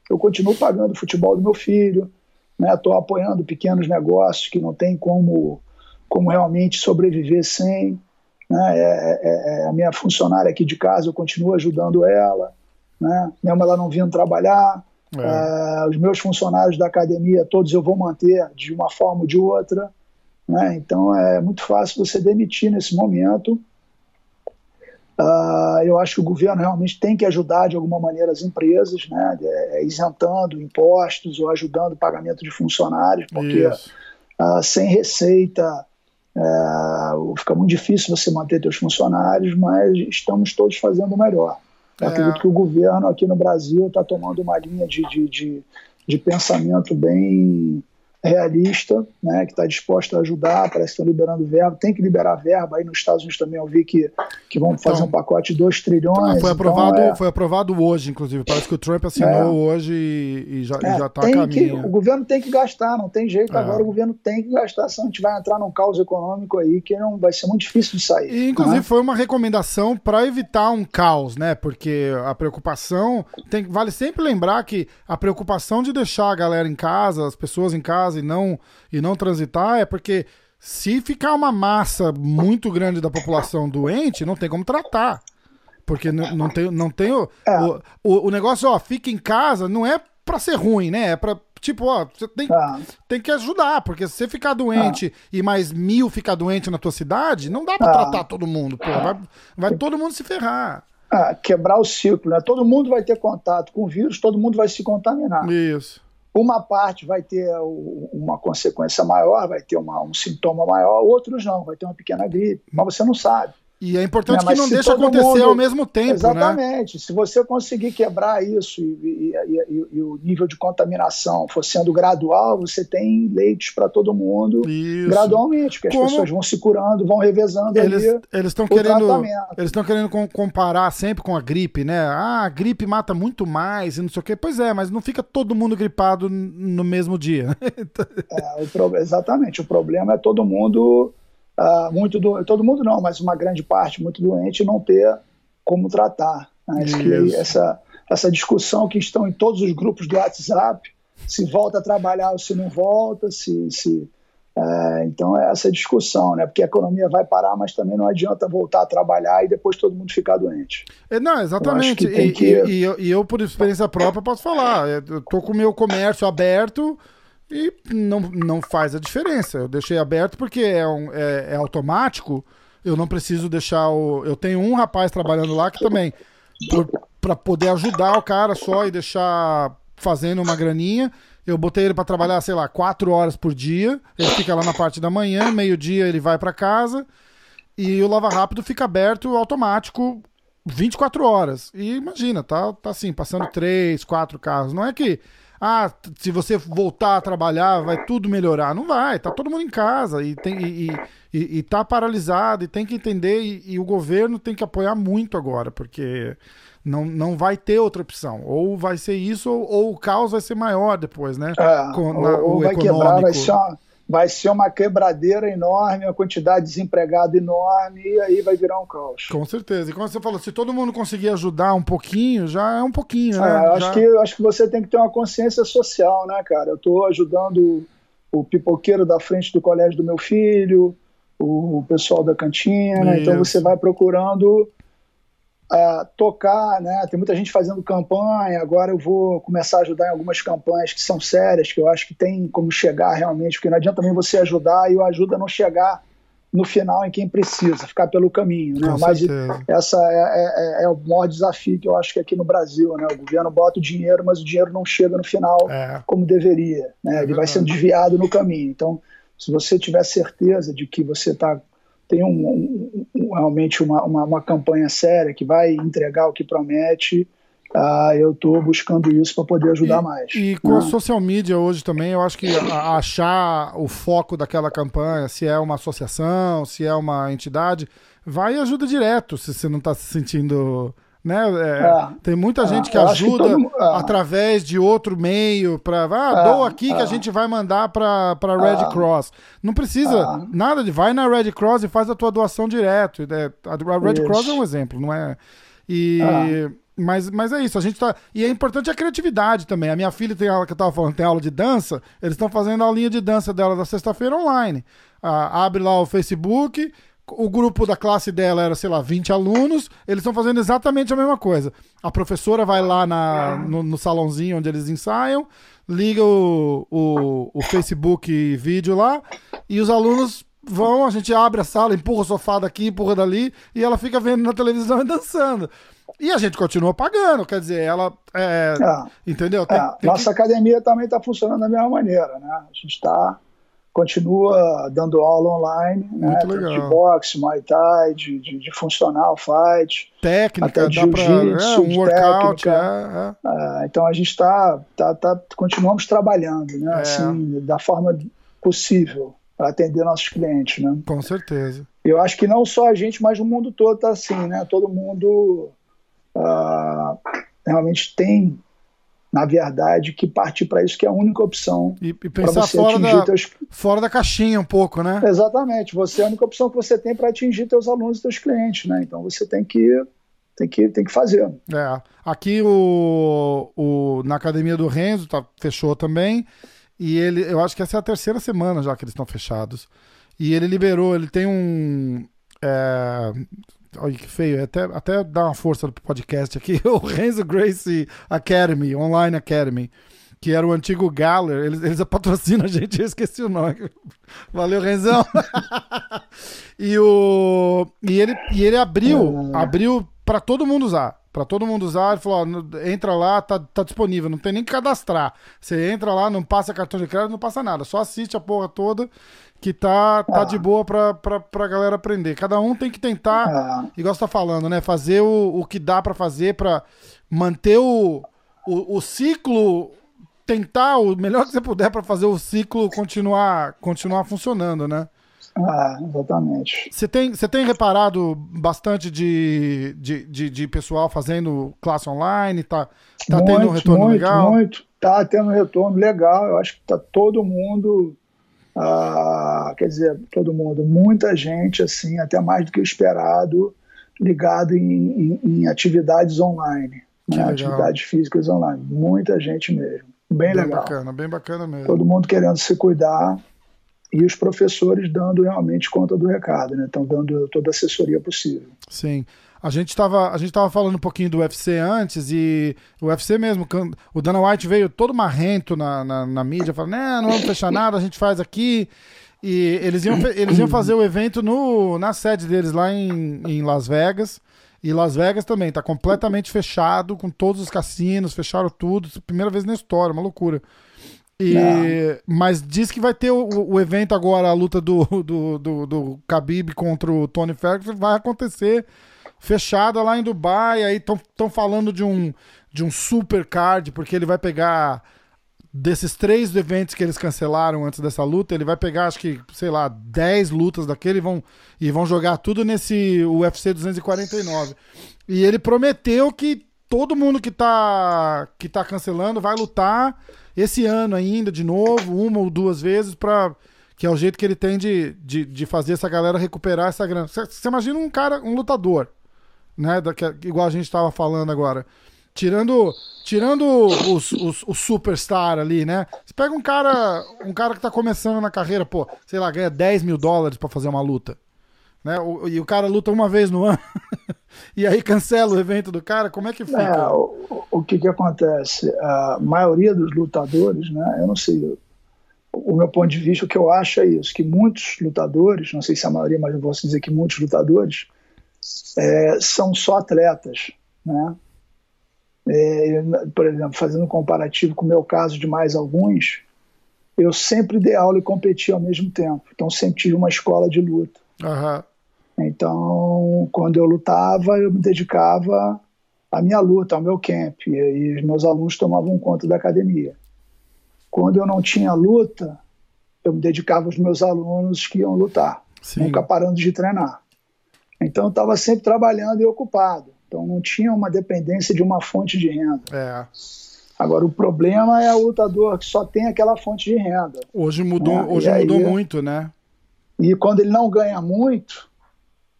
eu continuo pagando o futebol do meu filho, estou né, apoiando pequenos negócios que não tem como, como realmente sobreviver sem. Né, é, é, é, a minha funcionária aqui de casa, eu continuo ajudando ela, né, mesmo ela não vindo trabalhar. É. é. os meus funcionários da academia, todos eu vou manter de uma forma ou de outra. Né, então é muito fácil você demitir nesse momento Uh, eu acho que o governo realmente tem que ajudar de alguma maneira as empresas, né, é, isentando impostos ou ajudando o pagamento de funcionários, porque uh, sem receita uh, fica muito difícil você manter seus funcionários, mas estamos todos fazendo o melhor. Eu é. acredito que o governo aqui no Brasil está tomando uma linha de, de, de, de pensamento bem realista, né, que está disposta a ajudar, parece que estão liberando verba, tem que liberar verba, aí nos Estados Unidos também eu vi que, que vão fazer então, um pacote de 2 trilhões. Foi aprovado, então, é, foi aprovado hoje, inclusive, parece que o Trump assinou é, hoje e, já está é, a caminho. Que, o governo tem que gastar, não tem jeito, é. agora o governo tem que gastar, senão a gente vai entrar num caos econômico aí que não vai ser muito difícil de sair. E, inclusive né? foi uma recomendação para evitar um caos, né, porque a preocupação, tem, vale sempre lembrar que a preocupação de deixar a galera em casa, as pessoas em casa, casa e não, e não transitar é porque se ficar uma massa muito grande da população doente, não tem como tratar. Porque não, não tem, não tem o, é. o, o, o, negócio, ó, fica em casa, não é pra ser ruim, né? É pra, tipo, ó, você tem, é. tem que ajudar, porque se você ficar doente é. e mais mil ficar doente na tua cidade, não dá pra tratar todo mundo, pô. Vai, vai todo mundo se ferrar. quebrar o ciclo, né? Todo mundo vai ter contato com o vírus, todo mundo vai se contaminar. Isso. Uma parte vai ter uma consequência maior, vai ter uma, um sintoma maior, outros não, vai ter uma pequena gripe, mas você não sabe. E é importante que não deixe acontecer mundo... ao mesmo tempo. Né? Exatamente. Né? Se você conseguir quebrar isso e, e, e, e, o nível de contaminação for sendo gradual, você tem leitos para todo mundo isso. gradualmente, porque Como... as pessoas vão se curando, vão revezando eles, ali eles estão querendo Eles estão querendo comparar sempre com a gripe, né? Ah, a gripe mata muito mais e não sei o quê. Pois é, mas não fica todo mundo gripado no mesmo dia. é, o pro... Exatamente. O problema é todo mundo uh, muito do, todo mundo não, mas uma grande parte muito doente não ter como tratar. Né? Acho que essa, essa discussão que estão em todos os grupos do WhatsApp, se volta a trabalhar ou se não volta, se, se é, então é essa discussão, né? Porque a economia vai parar, mas também não adianta voltar a trabalhar e depois todo mundo ficar doente. É, não, exatamente. E, que... e, e, eu, e, eu, por experiência própria, posso falar. Eu tô com o meu comércio aberto e não, não faz a diferença. Eu deixei aberto porque é, um, é, é automático. Eu não preciso deixar o. Eu tenho um rapaz trabalhando lá que também, para poder ajudar o cara só e deixar fazendo uma graninha. Eu botei ele para trabalhar, sei lá, quatro horas por dia. Ele fica lá na parte da manhã, meio-dia ele vai para casa. E o Lava Rápido fica aberto automático 24 horas. E imagina, tá, tá assim, passando três, quatro carros. Não é que ah, se você voltar a trabalhar, vai tudo melhorar. Não vai, tá todo mundo em casa e, tem, e, e, e tá paralisado e tem que entender. E, e, o governo tem que apoiar muito agora, porque não, não vai ter outra opção. Ou vai ser isso, ou, ou o caos vai ser maior depois, né? É, Com, na, ou, ou vai econômico. quebrar, vai uma vai ser uma quebradeira enorme, uma quantidade de desempregado enorme, e aí vai virar um caos. Com certeza. E como você falou, se todo mundo conseguir ajudar um pouquinho, já é um pouquinho, né? É, eu acho, já... que, eu acho que você tem que ter uma consciência social, né, cara? Eu estou ajudando o pipoqueiro da frente do colégio do meu filho, o pessoal da cantina, Isso. então você vai procurando uh, tocar, né? Tem muita gente fazendo campanha. Agora eu vou começar a ajudar em algumas campanhas que são sérias, que eu acho que tem como chegar realmente, porque não adianta também você ajudar e o ajuda não chegar no final em quem precisa, ficar pelo caminho. Né? Mas essa é, é, é, é, o maior desafio que eu acho que aqui no Brasil. Né? O governo bota o dinheiro, mas o dinheiro não chega no final é. como deveria. Né? Ele vai sendo desviado no caminho. Então, se você tiver certeza de que você está tem um, um, realmente uma, uma, uma, campanha séria que vai entregar o que promete, uh, eu estou buscando isso para poder ajudar e, mais. E com a social media hoje também, eu acho que achar o foco daquela campanha, se é uma associação, se é uma entidade, vai e ajuda direto se você não está se sentindo né? É, é, tem muita gente é, que ajuda que todo... É. através de outro meio para ah, doa aqui que a gente vai mandar para Red Cross. Não precisa nada de vai na Red Cross e faz a tua doação direto. A Red isso. Cross é um exemplo, não é? E mas, mas é isso, a gente tá. E é importante a criatividade também. A minha filha tem aula que eu tava falando, tem aula de dança, eles estão fazendo a aulinha de dança dela da sexta-feira online. Ah, abre lá o Facebook, o grupo da classe dela era, sei lá, 20 alunos, eles estão fazendo exatamente a mesma coisa. A professora vai lá na, no, no salãozinho onde eles ensaiam, liga o, o, o Facebook vídeo lá, e os alunos vão, a gente abre a sala, empurra o sofá daqui, empurra dali, e ela fica vendo na televisão e dançando. E a gente continua pagando, quer dizer, ela. É, é, entendeu? Tem, é, tem nossa que... academia também está funcionando da mesma maneira, né? A gente está continua dando aula online, né? De boxe, muay thai, de, de, de funcional, fight. Técnica, até de jiu-jitsu, é, um workout, técnica. É, é. é, então a gente está, tá, tá, continuamos trabalhando, né? É. Assim, da forma possível para atender nossos clientes, né? Com certeza. Eu acho que não só a gente, mas o mundo todo está assim, né? Todo mundo uh, realmente tem na verdade, que partir para isso que é a única opção. E, e pensar fora da, teus... fora da caixinha um pouco, né? Exatamente. Você é a única opção que você tem para atingir teus alunos e teus clientes, né? Então você tem que tem que, tem que fazer. É. Aqui o, o, na academia do Renzo tá, fechou também. E ele, eu acho que essa é a terceira semana já que eles estão fechados. E ele liberou, ele tem um. É, Olha que feio, até, até dá uma força pro podcast aqui. O Renzo Gracie Academy, Online Academy, que era o antigo Galler. Eles, eles patrocinam a gente, eu esqueci o nome. Valeu, Renzão. e, o, e, ele, e ele abriu, abriu para todo mundo usar. Para todo mundo usar, ele falou: ó, entra lá, tá, tá disponível, não tem nem que cadastrar. Você entra lá, não passa cartão de crédito, não passa nada, só assiste a porra toda que tá, tá ah. de boa pra, pra, pra galera aprender. Cada um tem que tentar, ah. igual você tá falando, né? Fazer o, o que dá para fazer para manter o, o, o, ciclo, tentar o melhor que você puder para fazer o ciclo continuar, continuar funcionando, né? Ah, exatamente. Você tem, você tem reparado bastante de, de, de, de pessoal fazendo classe online? Tá, tá muito, tendo um retorno muito, legal? Muito, tá tendo um retorno legal. Eu acho que tá todo mundo ah, quer dizer, todo mundo, muita gente, assim, até mais do que o esperado, ligado em, em, em atividades online, né, atividades físicas online. Muita gente mesmo. Bem, bem legal. bacana, bem bacana mesmo. Todo mundo querendo se cuidar e os professores dando realmente conta do recado, né? Estão dando toda a assessoria possível. Sim. A gente estava a gente tava falando um pouquinho do UFC antes e o UFC mesmo, o Dana White veio todo marrento na, na, na mídia, falando, né, não vamos fechar nada, a gente faz aqui. E eles iam, eles iam fazer o evento no, na sede deles lá em, em Las Vegas. E Las Vegas também tá completamente fechado, com todos os cassinos, fecharam tudo. Primeira vez na história, uma loucura. E, mas diz que vai ter o, o evento agora, a luta do, do, do, do Khabib contra o Tony Ferguson, vai acontecer fechada lá em Dubai. Aí estão falando de um, de um super card, porque ele vai pegar desses três eventos que eles cancelaram antes dessa luta, ele vai pegar, acho que, sei lá, 10 lutas daquele e vão, e vão jogar tudo nesse UFC 249. E ele prometeu que todo mundo que tá, que tá cancelando vai lutar esse ano ainda, de novo, uma ou duas vezes, para que é o jeito que ele tem de, de, de fazer essa galera recuperar essa grana. Você imagina um cara, um lutador né? Da, que, igual a gente estava falando agora. Tirando, tirando os, os, os, superstar ali, né? Você pega um cara, um cara que tá começando na carreira, pô, sei lá, ganha 10 mil dólares para fazer uma luta. Né? O, e o cara luta uma vez no ano e aí cancela o evento do cara, como é que fica? É, o, o que que acontece? A maioria dos lutadores, né? Eu não sei, o meu ponto de vista, o que eu acho é isso, que muitos lutadores, não sei se a maioria, mas eu posso dizer que muitos lutadores é, são só atletas. Né? É, por exemplo, fazendo um comparativo com o meu caso de mais alguns, eu sempre dei aula e competi ao mesmo tempo. Então sempre tive uma escola de luta. Uhum. Então, quando eu lutava, eu me dedicava à minha luta, ao meu camp, e aí os meus alunos tomavam conta da academia. Quando eu não tinha luta, eu me dedicava aos meus alunos que iam lutar, Sim. nunca parando de treinar. Então, eu estava sempre trabalhando e ocupado. Então, não tinha uma dependência de uma fonte de renda. É. Agora, o problema é o lutador que só tem aquela fonte de renda. Hoje mudou, né? hoje mudou muito, né? E quando ele não ganha muito,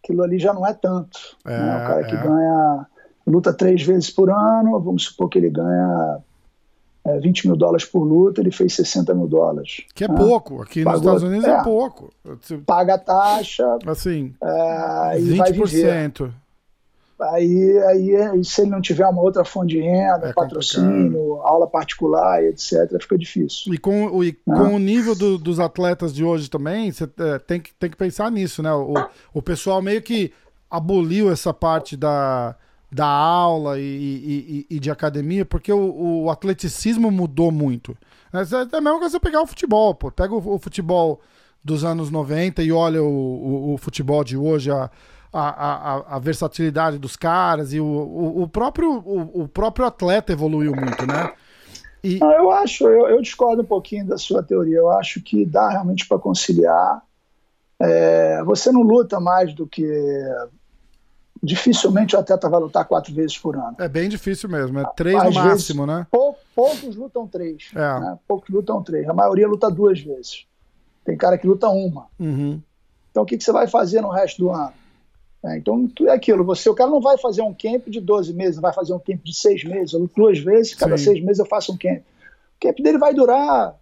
aquilo ali já não é tanto. É, né? O cara que é. ganha, luta três vezes por ano, vamos supor que ele ganha é, 20 mil dólares por luta, ele fez 60 mil dólares. Que é né? pouco, aqui Pagou, nos Estados Unidos é, é pouco. Paga a taxa, assim, é, e 20%. vai viver. Aí, aí, se ele não tiver uma outra fonte de renda, é patrocínio, complicado. aula particular, etc., fica difícil. E com, e né? com o nível do, dos atletas de hoje também, você é, tem, que, tem que pensar nisso, né? O, o pessoal meio que aboliu essa parte da, da aula e, e, e de academia, porque o, o, atleticismo mudou muito. É, é a mesma coisa você pegar o futebol, pô. Pega o, o futebol dos anos 90 e olha o, o, futebol de hoje, a, a, a, a, versatilidade dos caras e o, o, o próprio, o, o, próprio atleta evoluiu muito, né? E... Não, eu acho, eu, eu, discordo um pouquinho da sua teoria. Eu acho que dá realmente para conciliar. É, você não luta mais do que. Dificilmente o atleta vai lutar quatro vezes por ano. É bem difícil mesmo, é três Às no máximo, vezes, né? Pou, poucos lutam três. É. Né? Poucos lutam três. A maioria luta duas vezes. Tem cara que luta uma. Uhum. Então o que, que você vai fazer no resto do ano? É, então, é aquilo. Você, o cara não vai fazer um camp de 12 meses, vai fazer um camp de 6 meses, ou duas vezes, cada Sim. seis meses eu faço um camp. O camp dele vai durar.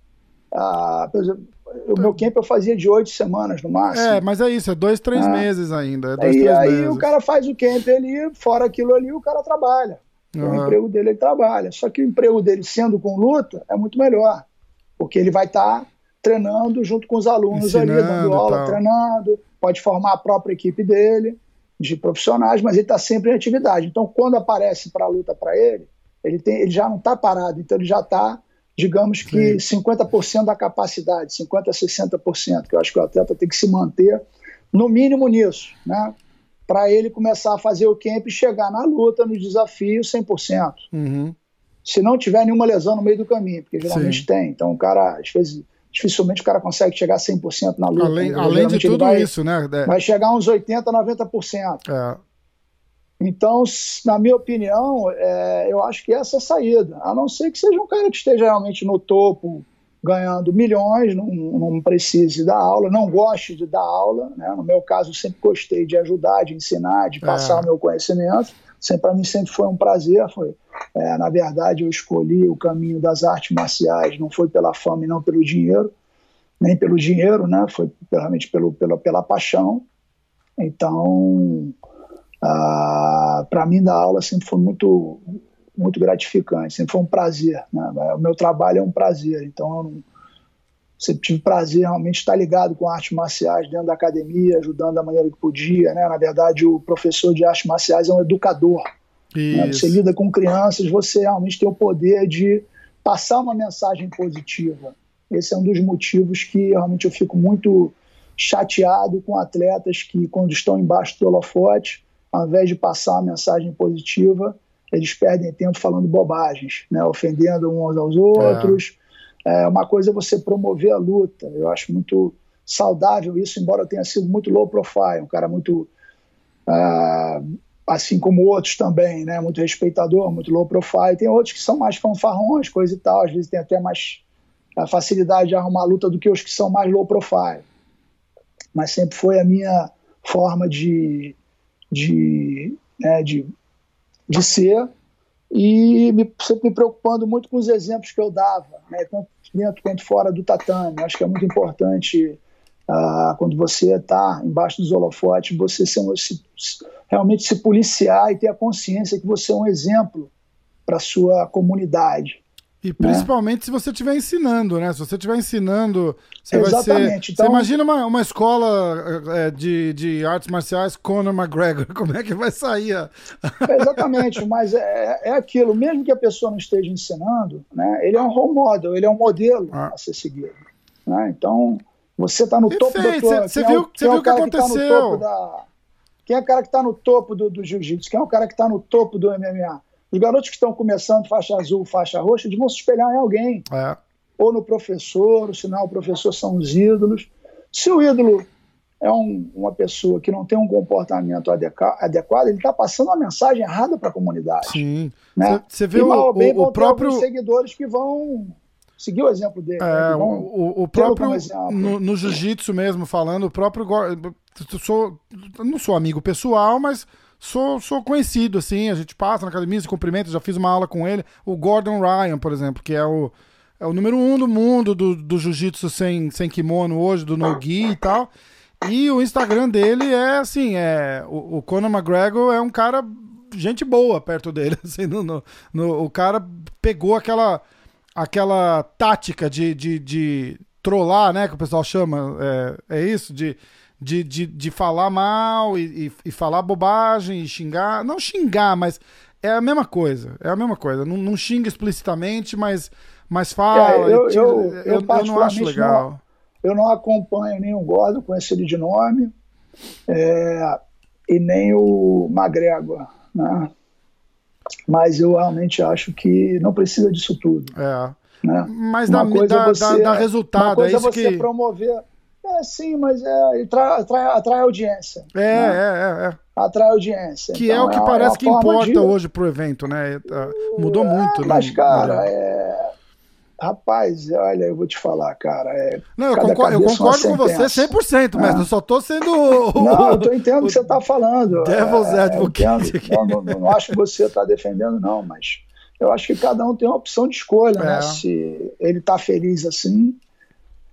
Ah, exemplo, o meu camp eu fazia de oito semanas no máximo. É, mas é isso, é dois, três ah. meses ainda. É dois, três aí meses. o cara faz o camp ali, fora aquilo ali, o cara trabalha. Uhum. O emprego dele ele trabalha. Só que o emprego dele sendo com luta é muito melhor. Porque ele vai estar tá treinando junto com os alunos Ensinando, ali, dando aula, treinando, pode formar a própria equipe dele de profissionais, mas ele está sempre em atividade. Então, quando aparece para a luta para ele, ele, tem, ele já não está parado, então ele já está, digamos que, Sim. 50% da capacidade, 50% a 60%, que eu acho que o atleta tem que se manter, no mínimo nisso, né? Para ele começar a fazer o camp e chegar na luta, no desafio, 100%. Uhum. Se não tiver nenhuma lesão no meio do caminho, porque geralmente Sim. tem. Então, o cara, às vezes dificilmente o cara consegue chegar a 100% na luta. Além, além de tudo vai, isso, né? É. Vai chegar a uns 80%, 90%. É. Então, na minha opinião, é, eu acho que essa é a saída. A não ser que seja um cara que esteja realmente no topo, ganhando milhões, não, não precise dar aula, não goste de dar aula. Né? No meu caso, eu sempre gostei de ajudar, de ensinar, de passar é. o meu conhecimento. Para mim sempre foi um prazer. Foi, é, na verdade, eu escolhi o caminho das artes marciais, não foi pela fama não pelo dinheiro, nem pelo dinheiro, né? Foi realmente pelo, pela, pela paixão. Então, ah, para mim, dar aula sempre foi muito, muito gratificante, sempre foi um prazer. Né? O meu trabalho é um prazer, então eu não, sempre tive prazer realmente estar ligado com artes marciais dentro da academia, ajudando da maneira que podia. Né? Na verdade, o professor de artes marciais é um educador. Né? Você lida com crianças, você realmente tem o poder de passar uma mensagem positiva. Esse é um dos motivos que realmente eu fico muito chateado com atletas que, quando estão embaixo do holofote, ao invés de passar uma mensagem positiva, eles perdem tempo falando bobagens, né? ofendendo uns aos outros. É. é. uma coisa é você promover a luta. Eu acho muito saudável isso, embora tenha sido muito low profile, um cara muito. Uh, assim como outros também, né? Muito respeitador, muito low profile. Tem outros que são mais fanfarrões, coisa e tal. Às vezes tem até mais a facilidade de arrumar luta do que os que são mais low profile. Mas sempre foi a minha forma de, de, né, de, de ser e me, sempre me preocupando muito com os exemplos que eu dava, né, tanto dentro quanto fora do tatame. Acho que é muito importante ah, quando você está embaixo dos holofotes, você se, realmente se policiar e ter a consciência que você é um exemplo para sua comunidade. E principalmente né? se você estiver ensinando, né? Se você estiver ensinando, você Exatamente. vai ser. Então, você imagina uma, uma escola é, de, de artes marciais Conor McGregor, como é que vai sair? A... Exatamente, mas é, é aquilo, mesmo que a pessoa não esteja ensinando, né? Ele é um role model, ele é um modelo ah. a ser seguido. Né? Então, você está no topo da tua... Você viu, é, viu o que, aconteceu? Tá da, Quem é o cara que está no topo do, do jiu-jitsu? Quem é o cara que está no topo do MMA? Os garotos que estão começando faixa azul, faixa roxa, eles vão se espelhar em alguém. É. Ou no professor, ou se não, o professor são os ídolos. Se o ídolo é um, uma pessoa que não tem um comportamento adequado, ele está passando uma mensagem errada para a comunidade. Sim. Né? Você vê e, o, bem, o, o próprio. seguidores que vão seguir o exemplo dele. É, né? o, o próprio. No, no jiu-jitsu mesmo, falando, o próprio. Sou, não sou amigo pessoal, mas sou, sou conhecido, assim. A gente passa na academia, se cumprimenta, já fiz uma aula com ele. O Gordon Ryan, por exemplo, que é o. É o número um do mundo do, do jiu-jitsu sem, sem kimono hoje, do no-gi e tal. E o Instagram dele é assim, é o, o Conor McGregor é um cara gente boa perto dele, assim, no, no, no, o cara pegou aquela aquela tática de, de, de trollar, né, que o pessoal chama, é, é isso, de, de, de, de falar mal e, e, e, falar bobagem e xingar, não xingar, mas é a mesma coisa, é a mesma coisa, não, não xinga explicitamente, mas, mas fala, é, eu, tira, eu, eu, eu, não acho legal. Não eu não acompanho nem o Gordon, conheço ele de nome, é, e nem o McGregor, né? Mas eu realmente acho que não precisa disso tudo. É. Né? Mas dá, dá, você, dá, dá, resultado. Uma coisa é isso você que... promover. É, sim, mas é, atrai, atrai, atrai audiência. É, né? é, é, é. Atrai audiência. Que então, é o que é parece é que importa de... hoje pro evento, né? Tá, mudou muito, né? Mas, cara, é Rapaz, olha, eu vou te falar, cara. É, não, eu concordo, eu concordo com você 100%, mas ah. eu só tô sendo. Não, eu tô entendendo o que você tá falando. Devil's é, Advocate. Não, não, não, acho que você tá defendendo, não, mas eu acho que cada um tem uma opção de escolha, né? é. né? Se ele tá feliz assim,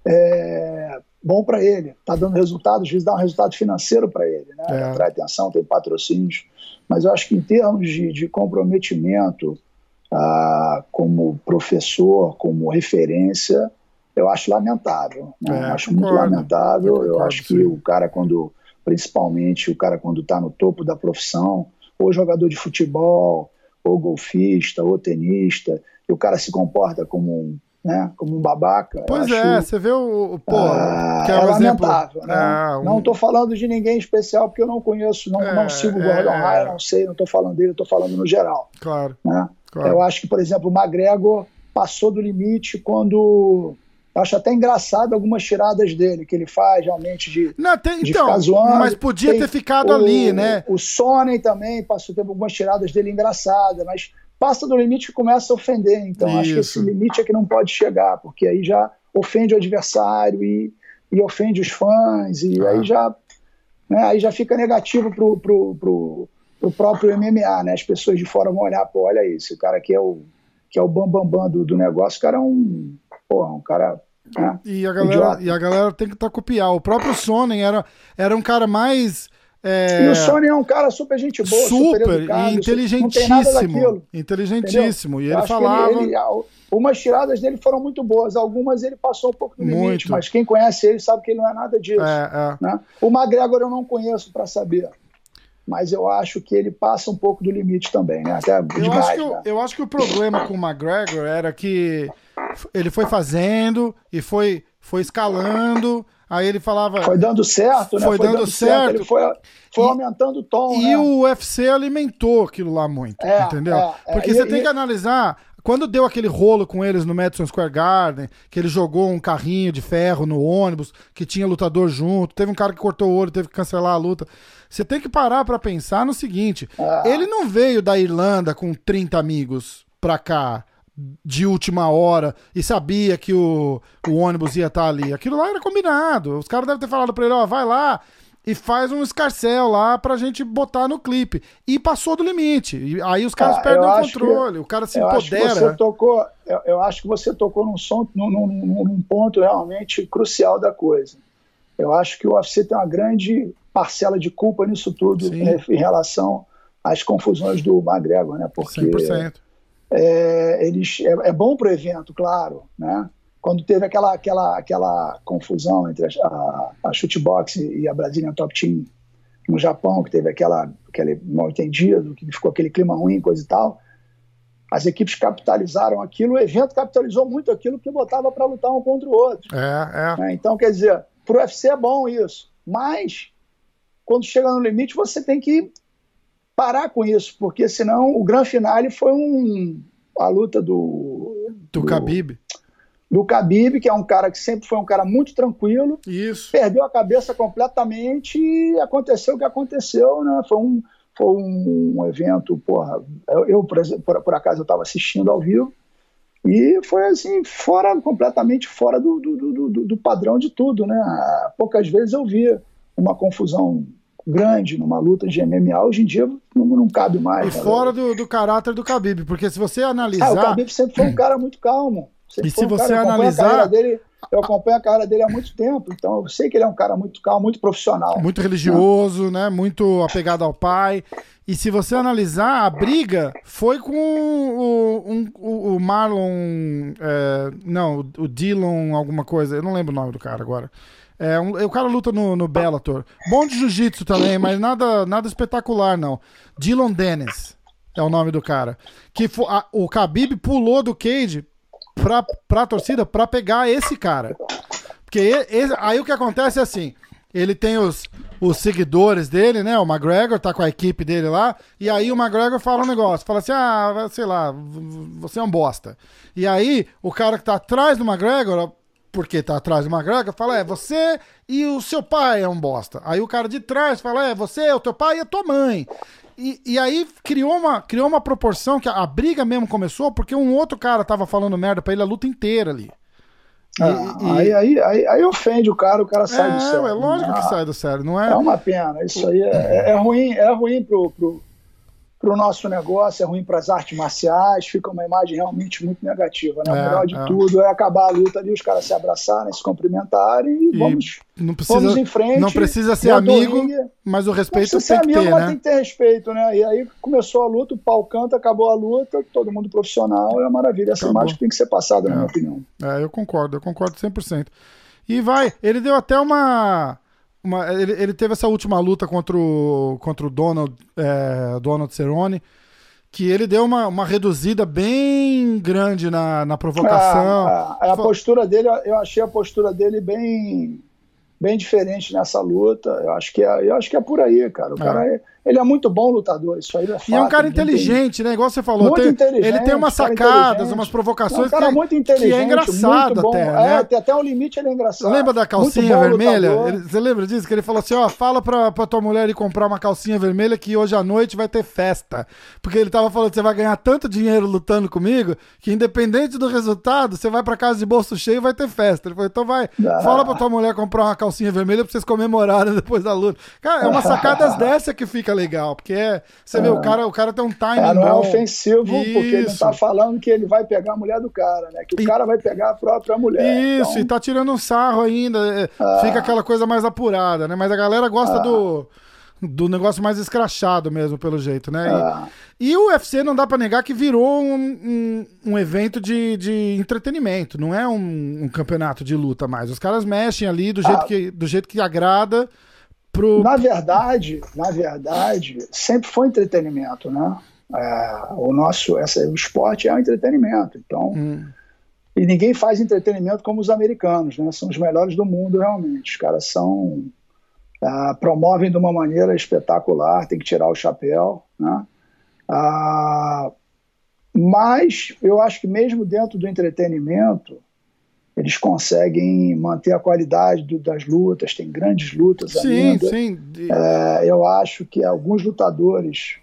é bom para ele. Tá dando resultado, às vezes dá um resultado financeiro para ele, né? É. Atrai atenção, tem patrocínios. Mas eu acho que em termos de, de comprometimento ah, como professor, como referência, eu acho lamentável. Né? É, acho concordo, muito lamentável. Eu, eu acho que sim. o cara, quando, principalmente o cara, quando está no topo da profissão, ou jogador de futebol, ou golfista, ou tenista, e o cara se comporta como um, né, como um babaca. Pois é, você vê o. Pô, ah, é, é um lamentável. Né? É, um... Não estou falando de ninguém especial, porque eu não conheço, não, é, não sigo o Gordon é. Ryan, não sei, não estou falando dele, estou falando no geral. Claro. Né? Claro. Eu acho que, por exemplo, o McGregor passou do limite quando. Eu acho até engraçado algumas tiradas dele, que ele faz realmente de, Não, tem, de então, ficar zoando. Mas podia ter ficado o, ali, né? O Sony também passou, teve algumas tiradas dele engraçadas, mas passa do limite e começa a ofender. Então Isso. acho que esse limite é que não pode chegar, porque aí já ofende o adversário e, e ofende os fãs, e ah. aí já. Né, aí já fica negativo pro, pro, pro, o próprio MMA, né? As pessoas de fora vão olhar, pô, olha o cara que é o que é o bambambam bam, bam do, do negócio, o cara é um, porra, um cara né? E a galera, e a galera tem que tá copiar. O próprio Sonnen era, era um cara mais. É... E o Sony é um cara super gente boa, super, super educado, e inteligentíssimo. Inteligentíssimo. Entendeu? E ele falava. Ele, ele, umas tiradas dele foram muito boas, algumas ele passou um pouco do limite, muito. mas quem conhece ele sabe que ele não é nada disso. É, é. Né? O McGregor eu não conheço para saber mas eu acho que ele passa um pouco do limite também, né? Até eu, demais, acho que, né? eu acho que o problema com o McGregor era que ele foi fazendo e foi, foi escalando, aí ele falava. Foi dando certo, né? Foi, foi dando, dando certo. certo. Ele foi, foi aumentando o tom. E né? o UFC alimentou aquilo lá muito, é, entendeu? É, é. Porque e, você e, tem que analisar quando deu aquele rolo com eles no Madison Square Garden, que ele jogou um carrinho de ferro no ônibus, que tinha lutador junto, teve um cara que cortou o olho, teve que cancelar a luta. Você tem que parar para pensar no seguinte: ah. ele não veio da Irlanda com 30 amigos pra cá de última hora e sabia que o, o ônibus ia estar tá ali. Aquilo lá era combinado. Os caras devem ter falado pra ele: ó, vai lá, e faz um escarcel lá pra gente botar no clipe. E passou do limite. E aí os caras ah, perdem o controle, que, o cara se empodera. você tocou, eu, eu, acho que você tocou num, som, num, num, num, ponto realmente crucial da coisa. Eu acho que o UFC tem uma grande parcela de culpa nisso tudo né, em relação às confusões do McGregor, né? Porque 100%. É, eles, é, é bom pro evento, claro, né? quando teve aquela, aquela, aquela confusão entre a, a Shootbox e a Brazilian Top Team no Japão, que teve aquela, aquele mal entendido, que ficou aquele clima ruim, coisa e tal, as equipes capitalizaram aquilo, o evento capitalizou muito aquilo que botava para lutar um contra o outro. É, é. Né? Então, quer dizer, para o UFC é bom isso, mas quando chega no limite, você tem que parar com isso, porque senão o grande finale foi um, a luta do. Do, do Khabib. Do Khabib, que é um cara que sempre foi um cara muito tranquilo. Isso. Perdeu a cabeça completamente e aconteceu o que aconteceu, né? Foi um, foi um evento, porra. Eu, eu por, por, por acaso, eu estava assistindo ao vivo. E foi assim, fora, completamente fora do, do, do, do, padrão de tudo, né? Poucas vezes eu via uma confusão grande numa luta de MMA, hoje em dia não, não cabe mais. E né, fora do, do caráter do Khabib, porque se você analisar... Ah, o Khabib sempre foi um cara muito calmo. e se você cara, analisar... Dele, eu acompanho a carreira dele há muito tempo, então eu sei que ele é um cara muito calmo, muito profissional. Muito religioso, né? Muito apegado ao pai. E se você analisar, a briga foi com o, um, o, o Marlon. É, não, o Dillon, alguma coisa. Eu não lembro o nome do cara agora. É, um, o cara luta no, no Bellator. Bom de jiu-jitsu também, mas nada, nada espetacular, não. Dillon Dennis é o nome do cara. Que a, o Khabib pulou do cage pra, pra torcida pra pegar esse cara. Porque ele, aí o que acontece é assim: ele tem os, os seguidores dele, né? O McGregor tá com a equipe dele lá. E aí o McGregor fala um negócio, fala assim: ah, sei lá, você é um bosta. E aí o cara que tá atrás do McGregor, porque tá atrás do McGregor, fala: é, você e o seu pai é um bosta. Aí o cara de trás fala: é, você, o teu pai e a tua mãe. E, e aí criou uma, criou uma proporção que a, a briga mesmo começou porque um outro cara tava falando merda pra ele a luta inteira ali. Ah, e, aí, aí, aí, aí, ofende o cara, o cara sai é, do sério. É lógico ah, que sai do sério, não é? É uma pena. Isso aí é, é, é ruim, é ruim pro, pro, para o nosso negócio, é ruim para as artes marciais, fica uma imagem realmente muito negativa. Né? É, o melhor de é. tudo é acabar a luta ali, os caras se abraçarem, se cumprimentarem e, e vamos, não precisa, vamos em frente. Não precisa ser amigo, ringue. mas o respeito tem ser que amigo, ter, mas né? tem que ter respeito, né? E aí começou a luta, o pau canta, acabou a luta, todo mundo profissional, é uma maravilha. Essa acabou. imagem tem que ser passada, na minha é. opinião. É, eu concordo, eu concordo 100%. E vai, ele deu até uma uma, ele, ele, teve essa última luta contra o, contra o Donald, é, Donald Cerrone, que ele deu uma, uma reduzida bem grande na, na provocação. a, a, a postura dele, eu achei a postura dele bem bem diferente nessa luta. Eu acho que é, eu acho que é por aí, cara. O é. cara é, ele é muito bom lutador, isso aí é fato. E é um cara inteligente, né? Igual você falou. Muito tem, inteligente. Ele tem umas sacadas, umas provocações. É um cara que, muito inteligente. Que é engraçado até, né? É, tem até um limite, ele é engraçado. Lembra da calcinha vermelha? Ele, você lembra disso? Que ele falou assim: ó, fala pra, pra tua mulher ir comprar uma calcinha vermelha que hoje à noite vai ter festa. Porque ele tava falando: você vai ganhar tanto dinheiro lutando comigo que, independente do resultado, você vai pra casa de bolso cheio e vai ter festa. Ele falou: então vai, ah. fala pra tua mulher comprar uma calcinha vermelha pra vocês comemorarem depois da luta. Cara, é uma sacadas dessa que fica legal, porque é você vê, o, cara, o cara tem um timing. É, não é ofensivo, Isso. porque ele tá falando que ele vai pegar a mulher do cara, né? Que o e... cara vai pegar a própria mulher. Isso, então... e tá tirando um sarro ainda. É, ah. Fica aquela coisa mais apurada, né? Mas a galera gosta ah. do do negócio mais escrachado mesmo, pelo jeito, né? Ah. E, e, o UFC não dá para negar que virou um, um, um, evento de, de entretenimento, não é um, um, campeonato de luta mais. Os caras mexem ali do jeito, ah. que, do jeito que agrada pro. Na verdade, na verdade, sempre foi entretenimento, né? É, o nosso, essa, o esporte é um entretenimento, então. Hum. E ninguém faz entretenimento como os americanos, né? São os melhores do mundo, realmente. Os caras são. Uh, promovem de uma maneira espetacular, tem que tirar o chapéu, né? Uh, mas eu acho que mesmo dentro do entretenimento, eles conseguem manter a qualidade do, das lutas, tem grandes lutas sim, ainda. Sim, é, eu acho que alguns lutadores,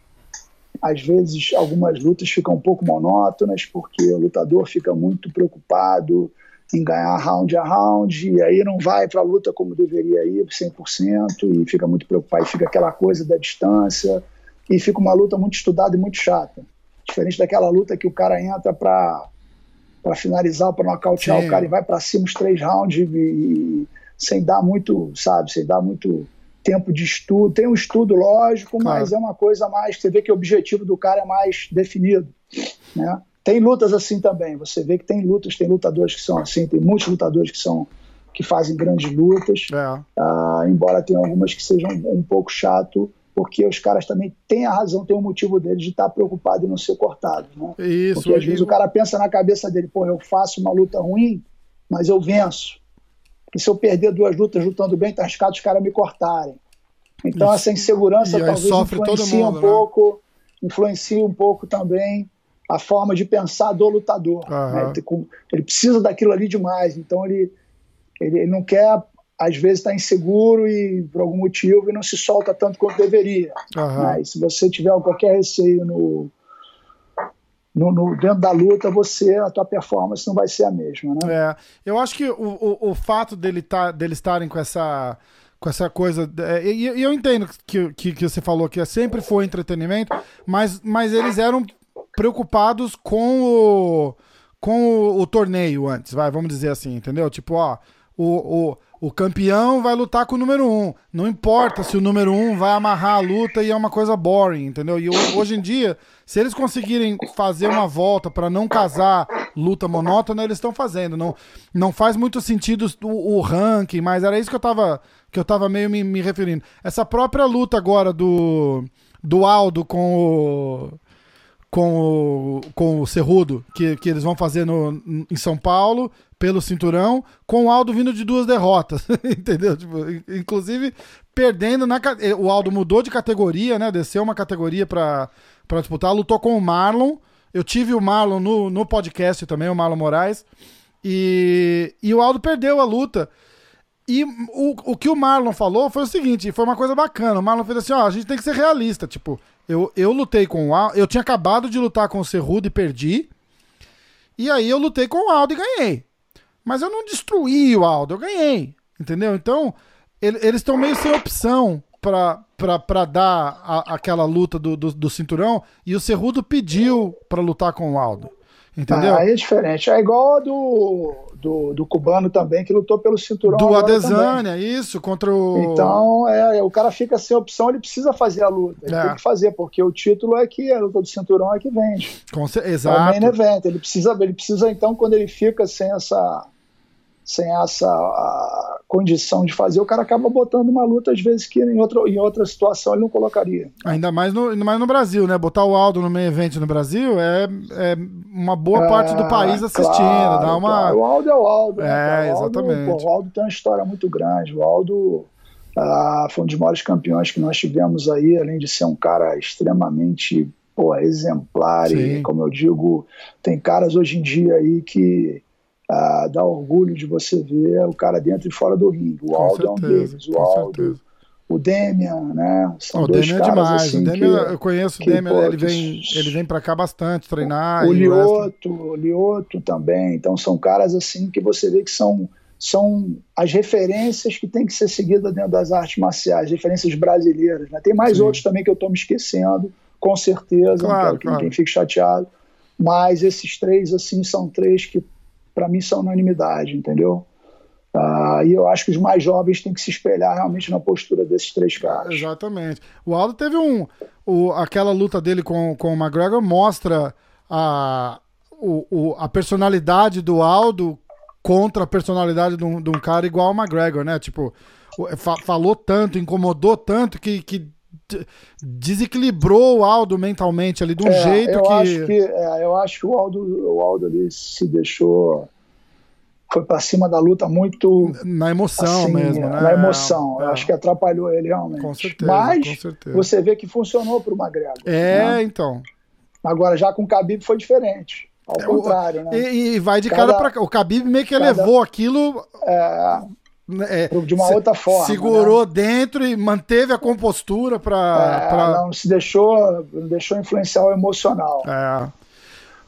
às vezes, algumas lutas ficam um pouco monótonas, porque o lutador fica muito preocupado em ganhar round a round, e aí não vai para a luta como deveria ir, 100%, e fica muito preocupado, e fica aquela coisa da distância, e fica uma luta muito estudada e muito chata. Diferente daquela luta que o cara entra para para finalizar, para nocautear Sim. o cara e vai para cima os três rounds e, e, sem dar muito, sabe, sem dar muito tempo de estudo. Tem um estudo lógico, claro. mas é uma coisa mais. Você vê que o objetivo do cara é mais definido, né? Tem lutas assim também. Você vê que tem lutas, tem lutadores que são assim, tem muitos lutadores que são que fazem grandes lutas. É. Uh, embora tenha algumas que sejam um pouco chato porque os caras também têm a razão, têm o um motivo deles de estar preocupado em não ser cortado. Né? Isso, porque às vezes o cara pensa na cabeça dele, pô, eu faço uma luta ruim, mas eu venço. E se eu perder duas lutas lutando bem, tá arriscado os caras me cortarem. Então Isso. essa insegurança talvez influencia mundo, um né? pouco, influencia um pouco também a forma de pensar do lutador. Né? Ele precisa daquilo ali demais, então ele, ele, ele não quer às vezes está inseguro e por algum motivo e não se solta tanto quanto deveria. Uhum. Né? se você tiver qualquer receio no, no, no, dentro da luta, você a tua performance não vai ser a mesma, né? É, eu acho que o, o, o fato dele tá, deles estarem com essa com essa coisa. É, e, e, eu entendo que, que, que, você falou que sempre foi entretenimento, mas, mas eles eram preocupados com o, com o, o torneio antes, vai, vamos dizer assim, entendeu? Tipo, ó, o, o o campeão vai lutar com o número um. Não importa se o número um vai amarrar a luta e é uma coisa boring, entendeu? E hoje em dia, se eles conseguirem fazer uma volta para não casar luta monótona, eles estão fazendo. Não, não faz muito sentido o, o, ranking, mas era isso que eu tava, que eu tava meio me, me referindo. Essa própria luta agora do, do Aldo com o com o, com o Cerrudo, que, que eles vão fazer no, em São Paulo, pelo cinturão, com o Aldo vindo de duas derrotas, entendeu? Tipo, inclusive, perdendo na. O Aldo mudou de categoria, né? Desceu uma categoria para disputar, lutou com o Marlon. Eu tive o Marlon no, no podcast também, o Marlon Moraes. E, e o Aldo perdeu a luta. E o, o que o Marlon falou foi o seguinte: foi uma coisa bacana. O Marlon fez assim: ó, a gente tem que ser realista. Tipo, eu, eu lutei com o Aldo. Eu tinha acabado de lutar com o Cerrudo e perdi. E aí eu lutei com o Aldo e ganhei. Mas eu não destruí o Aldo, eu ganhei. Entendeu? Então, ele, eles estão meio sem opção pra, pra, pra dar a, aquela luta do, do, do, cinturão. E o Cerrudo pediu pra lutar com o Aldo. Entendeu? Ah, aí é diferente. É igual a do, do, do, cubano também, que lutou pelo cinturão. Do Adesanya, isso, contra o. Então, é, o cara fica sem opção, ele precisa fazer a luta. Ele é. tem que fazer, porque o título é que a luta do cinturão é que vende. Com, exato. É o main event. Ele precisa, ele precisa, então, quando ele fica sem essa sem essa condição de fazer, o cara acaba botando uma luta, às vezes, que em outra, em outra situação ele não colocaria. Ainda mais no, ainda mais no Brasil, né? Botar o Aldo no meio evento no Brasil é, é uma boa é, parte do país assistindo. Claro, dá uma... Claro. O Aldo é o Aldo. Né, é, né? o Aldo, exatamente. Pô, o Aldo tem uma história muito grande. O Aldo ah, foi um dos maiores campeões que nós tivemos aí, além de ser um cara extremamente pô, exemplar. Sim. E, como eu digo, tem caras hoje em dia aí que ah, dá orgulho de você ver o cara dentro e fora do ringue. O Aldo é um deles, o Aldo, o Demian, né? São o dois Demian é caras, é demais. Assim, o Demian, que, eu conheço o Demian, pô, ele vem, ele vem para cá bastante treinar. O Lioto, o Lioto também. Então são caras assim que você vê que são são as referências que tem que ser seguidas dentro das artes marciais, referências brasileiras. Né? Tem mais Sim. outros também que eu estou me esquecendo, com certeza, claro, não quero que claro. ninguém fique chateado. Mas esses três, assim, são três que para mim são unanimidade, entendeu? Uh, e eu acho que os mais jovens têm que se espelhar realmente na postura desses três caras. Exatamente. O Aldo teve um. O, aquela luta dele com, com o McGregor mostra a, o, o, a personalidade do Aldo contra a personalidade de um, de um cara igual ao McGregor, né? Tipo, fa, falou tanto, incomodou tanto que, que desequilibrou o Aldo mentalmente ali de um é, jeito eu que... Acho que é, eu acho que o Aldo, o Aldo ali se deixou foi para cima da luta muito na emoção assim, mesmo, né? Na emoção, é, eu acho que atrapalhou ele realmente. Com certeza. Mas com certeza. você vê que funcionou para o McGregor. É, né? então. Agora já com o Khabib foi diferente. Ao é, contrário, né? E, e vai de cada, cara para o Khabib meio que cada, elevou aquilo. É, é, de uma outra forma. Segurou né? dentro e manteve a compostura para. É, pra... Não se deixou, deixou influenciar o emocional. É.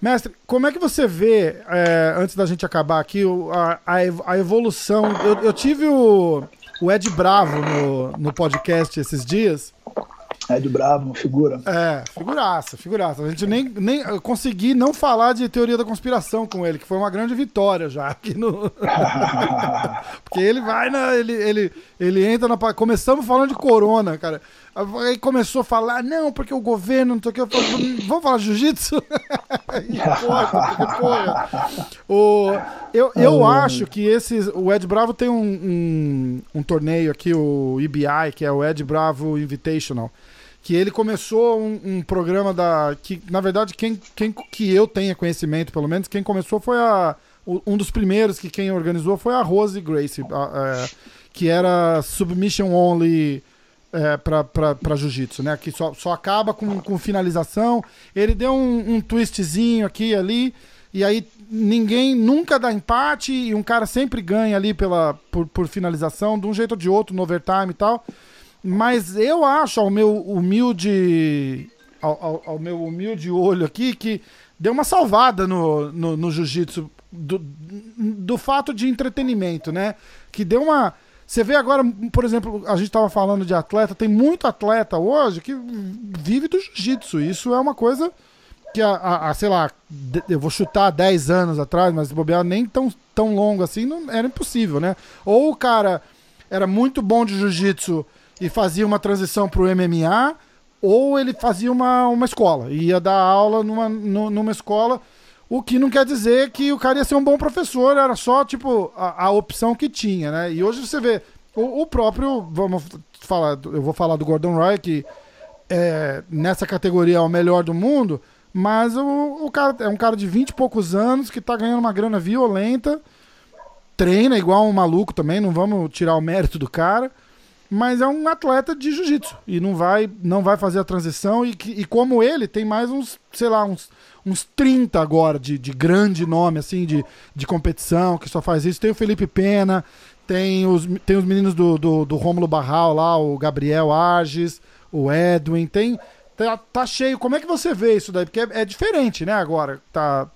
Mestre, como é que você vê, é, antes da gente acabar aqui, a, a evolução? Eu, eu tive o, o Ed Bravo no, no podcast esses dias. Ed Bravo, uma figura. É, figuraça, figuraça. A gente nem, nem consegui não falar de teoria da conspiração com ele, que foi uma grande vitória já aqui no. Porque ele vai na. Ele, ele, ele entra na. Começamos falando de corona, cara. Aí começou a falar, não, porque o governo, não sei o que. Eu falei, vamos falar de jiu-jitsu? porra, porra. O, eu eu acho que esses. O Ed Bravo tem um, um, um torneio aqui, o EBI, que é o Ed Bravo Invitational que ele começou um, um, programa da. que Na verdade, quem, quem que eu tenha conhecimento, pelo menos, quem começou foi a. Um dos primeiros que quem organizou foi a Rose Grace, a, a, é, que era Submission Only é, para jiu-jitsu, né? Que só, só acaba com, com finalização. Ele deu um, um twistzinho aqui e ali, e aí ninguém nunca dá empate e um cara sempre ganha ali pela, por, por finalização, de um jeito ou de outro, no overtime e tal. Mas eu acho, ao meu humilde. Ao, ao, ao meu humilde olho aqui, que deu uma salvada no, no, no jiu-jitsu do, do fato de entretenimento, né? Que deu uma você vê agora, por exemplo, a gente estava falando de atleta, tem muito atleta hoje que vive do jiu-jitsu. Isso é uma coisa que, a, sei lá, eu vou chutar 10 anos atrás, mas bobear nem tão, tão longo assim, não, era impossível, né? Ou o cara era muito bom de jiu-jitsu e fazia uma transição para o MMA, ou ele fazia uma, uma escola, ia dar aula numa, numa escola o que não quer dizer que o cara ia ser um bom professor, era só, tipo, a, a opção que tinha, né? E hoje você vê, o, o, próprio, vamos falar, eu vou falar do Gordon Roy, que é, nessa categoria é o melhor do mundo, mas o, o cara é um cara de 20 e poucos anos que tá ganhando uma grana violenta, treina igual um maluco também, não vamos tirar o mérito do cara, mas é um atleta de jiu-jitsu e não vai, não vai fazer a transição. E, e como ele, tem mais uns, sei lá, uns uns 30 agora de, de grande nome, assim, de, de competição, que só faz isso. Tem o Felipe Pena, tem os, tem os meninos do, do, do Rômulo Barral lá, o Gabriel Arges, o Edwin, tem. Tá, tá cheio. Como é que você vê isso daí? Porque é, é diferente, né, agora. Tá.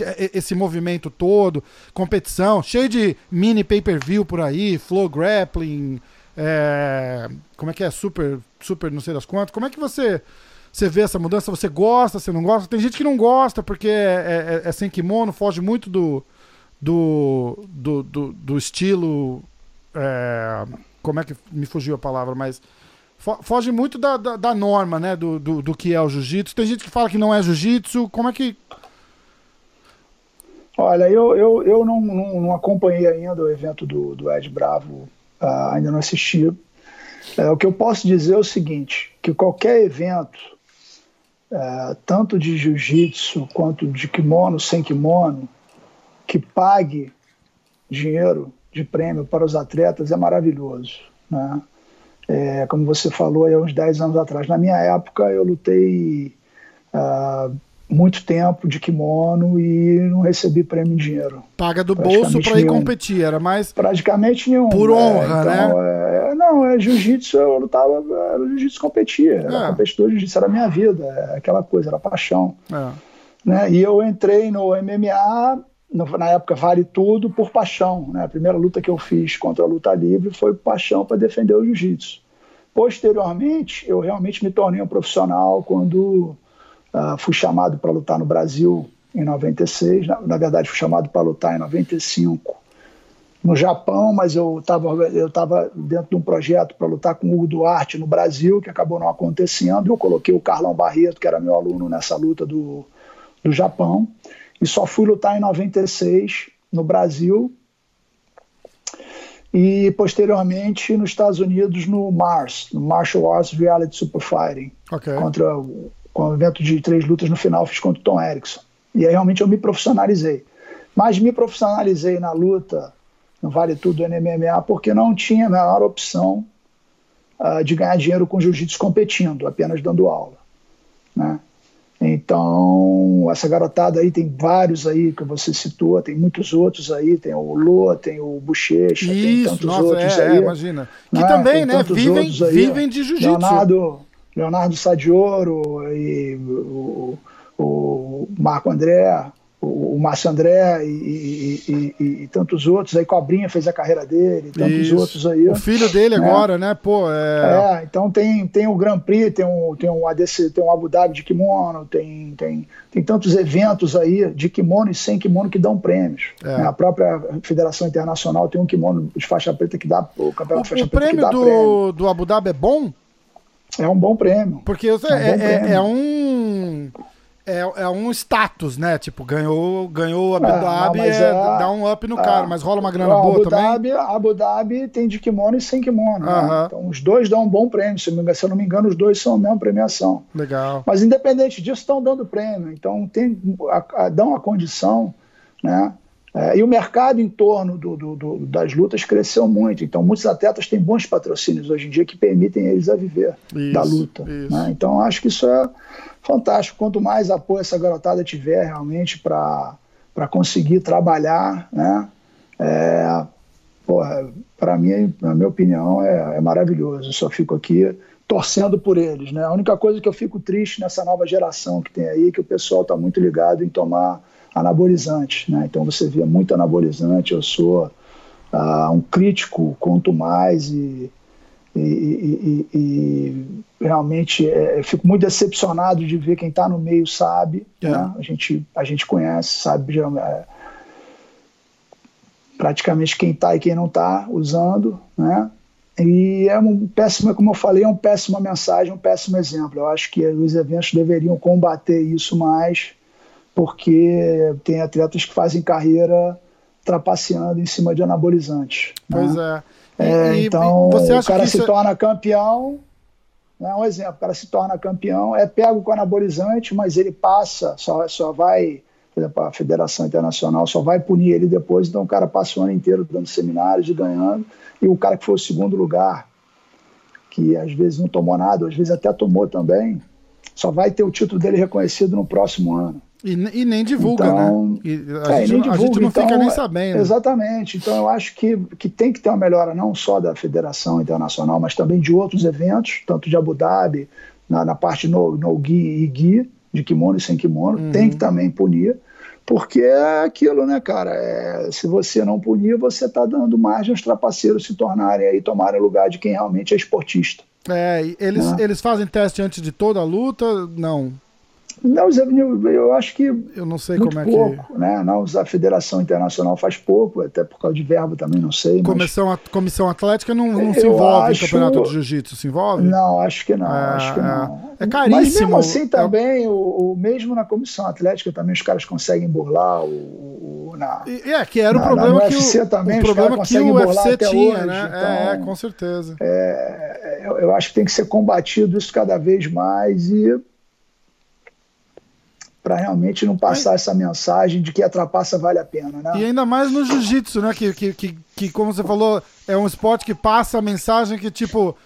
É, esse movimento todo, competição, cheio de mini pay-per-view por aí, flow grappling, é, como é que é? Super, super não sei das quantas. Como é que você você vê essa mudança? Você gosta, você não gosta? Tem gente que não gosta porque é, é, é sem kimono, foge muito do, do, do, do, do estilo. É, como é que me fugiu a palavra? Mas foge muito da, da, da, norma, né? Do, do, do que é o jiu-jitsu. Tem gente que fala que não é jiu-jitsu. Como é que. Olha, eu, eu, eu não, não, não acompanhei ainda o evento do, do Ed Bravo, uh, ainda não assisti. É, o que eu posso dizer é o seguinte: que qualquer evento é, tanto de jiu-jitsu quanto de kimono, sem kimono, que pague dinheiro de prêmio para os atletas é maravilhoso. Né? É, como você falou há uns 10 anos atrás. Na minha época, eu lutei uh, muito tempo de kimono e não recebi prêmio em dinheiro. Paga do bolso para ir competir, era mais. Praticamente nenhum. Por honra, é, então, né? É, não, é jiu-jitsu, eu lutava, era jiu-jitsu competia, era é. competidor de jiu-jitsu, era minha vida, é aquela coisa, era paixão. É. Né? E eu entrei no MMA, no, na época vale tudo, por paixão. Né? A primeira luta que eu fiz contra a luta livre foi paixão para defender o jiu-jitsu. Posteriormente, eu realmente me tornei um profissional quando Uh, fui chamado para lutar no Brasil em 96, na, na verdade fui chamado para lutar em 95 no Japão, mas eu estava eu tava dentro de um projeto para lutar com o Hugo Duarte no Brasil, que acabou não acontecendo. Eu coloquei o Carlão Barreto, que era meu aluno nessa luta do, do Japão, e só fui lutar em 96 no Brasil e posteriormente nos Estados Unidos no MARS, no Martial Arts Reality Super Fighting, okay. contra o com o evento de três lutas no final, fiz contra o Tom Erickson. E aí realmente eu me profissionalizei. Mas me profissionalizei na luta, no Vale Tudo NMMA, porque não tinha a menor opção uh, de ganhar dinheiro com jiu-jitsu competindo, apenas dando aula. Né? Então, essa garotada aí, tem vários aí que você citou, tem muitos outros aí, tem o Lô, tem o Bochecha, tem tantos nossa, outros é, aí. É, imagina. Que né? também, né, vivem, vivem de jiu-jitsu. Leonardo, Leonardo Sadioro e o, o Marco André, o, o Márcio André e, e, e, e, tantos outros. Aí Cobrinha fez a carreira dele, tantos Isso. outros aí. O filho dele né? agora, né? Pô, é... é... então tem, tem o Grand Prix, tem um, tem um ADC, tem um Abu Dhabi de kimono, tem, tem, tem tantos eventos aí de kimono e sem kimono que dão prêmios. É. Né? A própria Federação Internacional tem um kimono de faixa preta que dá o campeonato o, de faixa o prêmio preta do, prêmio. do Abu Dhabi é bom? É um bom prêmio. Porque é, é, é, é um. É, é, um status, né? Tipo, ganhou, ganhou o Abu é, Dhabi, é, é, dá um up no cara, mas rola uma grana boa Abu também. Dhabi, Abu Dhabi tem de kimono e sem kimono. Uh -huh. né? Então os dois dão um bom prêmio. Se, eu não me engano, os dois são a mesma premiação. Legal. Mas independente disso, estão dando prêmio. Então tem, dão a condição, né? É, e o mercado em torno do, do, do, das lutas cresceu muito. Então, muitos atletas têm bons patrocínios hoje em dia que permitem eles a viver isso, da luta. Né? Então, acho que isso é fantástico. Quanto mais apoio essa garotada tiver realmente para conseguir trabalhar, né? É, para mim, na minha opinião, é, é maravilhoso. Eu só fico aqui torcendo por eles. Né? A única coisa que eu fico triste nessa nova geração que tem aí é que o pessoal está muito ligado em tomar anabolizante. Né? Então você vê muito anabolizante. Eu sou uh, um crítico quanto mais e, e, e, e realmente é, fico muito decepcionado de ver quem está no meio sabe. É. Né? A, gente, a gente conhece, sabe é, praticamente quem está e quem não está usando. Né? E é um péssimo, como eu falei, é uma péssima mensagem, um péssimo exemplo. Eu acho que os eventos deveriam combater isso mais, porque tem atletas que fazem carreira trapaceando em cima de anabolizantes. Né? Pois né? é. É e, então, o cara se é... torna campeão, né, um exemplo, o cara se torna campeão, é pego com anabolizante, mas ele passa, só, só vai, por exemplo, a Federação Internacional só vai punir ele depois, então o cara passa o ano inteiro dando seminários e ganhando e o cara que foi o segundo lugar, que às vezes não tomou nada, às vezes até tomou também, só vai ter o título dele reconhecido no próximo ano. E, e nem divulga, né? então, né? E a, é, gente, divulga, a, gente, não então, fica nem sabendo. Exatamente. Então eu acho que, que tem que ter uma melhora não só da Federação Internacional, mas também de outros eventos, tanto de Abu Dhabi, na, na parte no, no GUI e GUI, de kimono e sem kimono, uhum. tem que também punir. Porque é aquilo, né, cara? É, se você não punir, você está dando margem aos trapaceiros se tornarem aí, tomarem lugar de quem realmente é esportista. É, eles, né? eles fazem teste antes de toda a luta? Não. Não, eu acho que. Eu não sei como é pouco, que. Né? Não, a Federação Internacional faz pouco, até por causa de verbo também, não sei. Mas... Comissão, a comissão Atlética não, não se envolve acho... campeonato de jiu-jitsu, se envolve? Não, acho que não. É, acho que não. É, é caríssimo. Mas mesmo assim é também, é... o, o, mesmo na comissão atlética, também os caras conseguem burlar o. o na, é, que era o problema que o, também, o problema que o UFC tinha, hoje, né? Então, é, com certeza. É, eu, eu acho que tem que ser combatido isso cada vez mais e para realmente não passar essa mensagem de que a trapaça vale a pena, né? E ainda mais no jiu-jitsu, né? Que, que, que, que, como você falou, é um esporte que passa a mensagem que, tipo,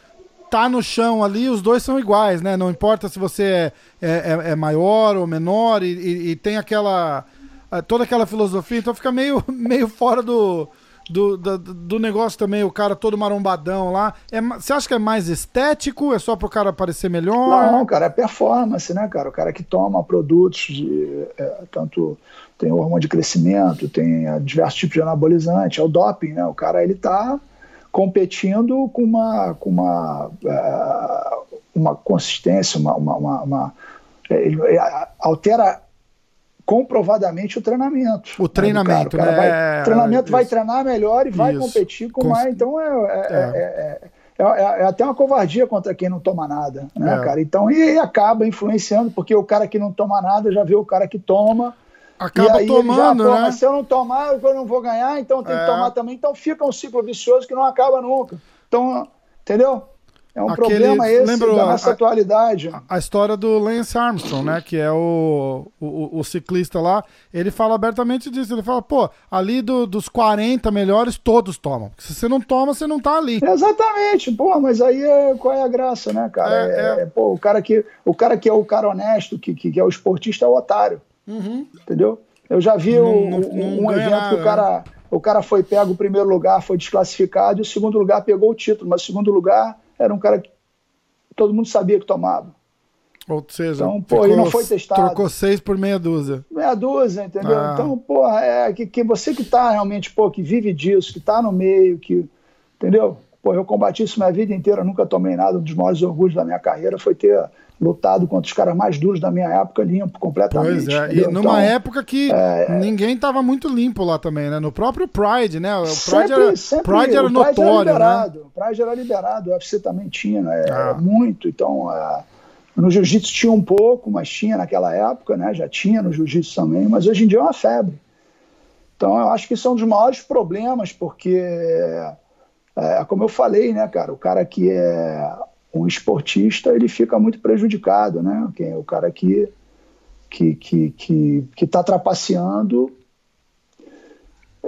tá no chão ali, os dois são iguais, né? Não importa se você é, é, é, é maior ou menor e, e, e tem aquela... toda aquela filosofia, então fica meio, meio fora do do, do, do, negócio também, o cara todo marombadão lá. É, você acha que é mais estético? É só pro cara parecer melhor? Não, cara, é performance, né, cara? O cara que toma produtos de. É, tanto tem hormônio de crescimento, tem é, diversos tipos de anabolizante, é o doping, né? O cara ele tá competindo com uma, com uma, é, uma consistência, uma, uma, uma, uma ele altera comprovadamente o treinamento. O treinamento, né? O vai, é, treinamento vai treinar melhor e vai isso. competir com mais. Então é é, é, é, até uma covardia contra quem não toma nada, né, cara? Então e acaba influenciando porque o cara que não toma nada já vê o cara que toma. Acaba tomando, já, né? Se eu não tomar, eu não vou ganhar, então tem que tomar também. Então fica um ciclo vicioso que não acaba nunca. Então, entendeu? É um Aquele, problema esse lembra da nossa a, atualidade. A, a, história do Lance Armstrong, né? Que é o, o, o, ciclista lá. Ele fala abertamente disso. Ele fala, pô, ali do, dos 40 melhores, todos tomam. Se você não toma, você não tá ali. Exatamente. Pô, mas aí é, qual é a graça, né, cara? É, é, é... pô, o cara, que, o cara que é o cara honesto, que, que, que é o esportista, é o otário. Uhum. Entendeu? Eu já vi não, o, não, não um evento nada, que o cara, né? o cara foi pego o primeiro lugar, foi desclassificado, e o segundo lugar pegou o título, mas o segundo lugar era um cara que todo mundo sabia que tomava. Ou seja, então, pô, ele não foi testado. Trocou seis por meia dúzia. Meia dúzia, entendeu? Ah. Então, pô, é que, que você que tá realmente, pô, que vive disso, que tá no meio, que. Entendeu? Pô, eu combati isso minha vida inteira, nunca tomei nada. Um dos maiores orgulhos da minha carreira foi ter lutado contra os caras mais duros da minha época, limpo completamente. Pois é, e numa então, época que é, ninguém estava muito limpo lá também, né? No próprio Pride, né? O Pride sempre, era, sempre, Pride era notório, Pride era liberado, né? O Pride era liberado, o UFC também tinha, né? Ah. Muito, então... É, no jiu-jitsu tinha um pouco, mas tinha naquela época, né? Já tinha no jiu-jitsu também, mas hoje em dia é uma febre. Então eu acho que são é um dos maiores problemas, porque, é, como eu falei, né, cara, o cara que é um esportista ele fica muito prejudicado, né? Quem é o cara que que que que, que está trapaceando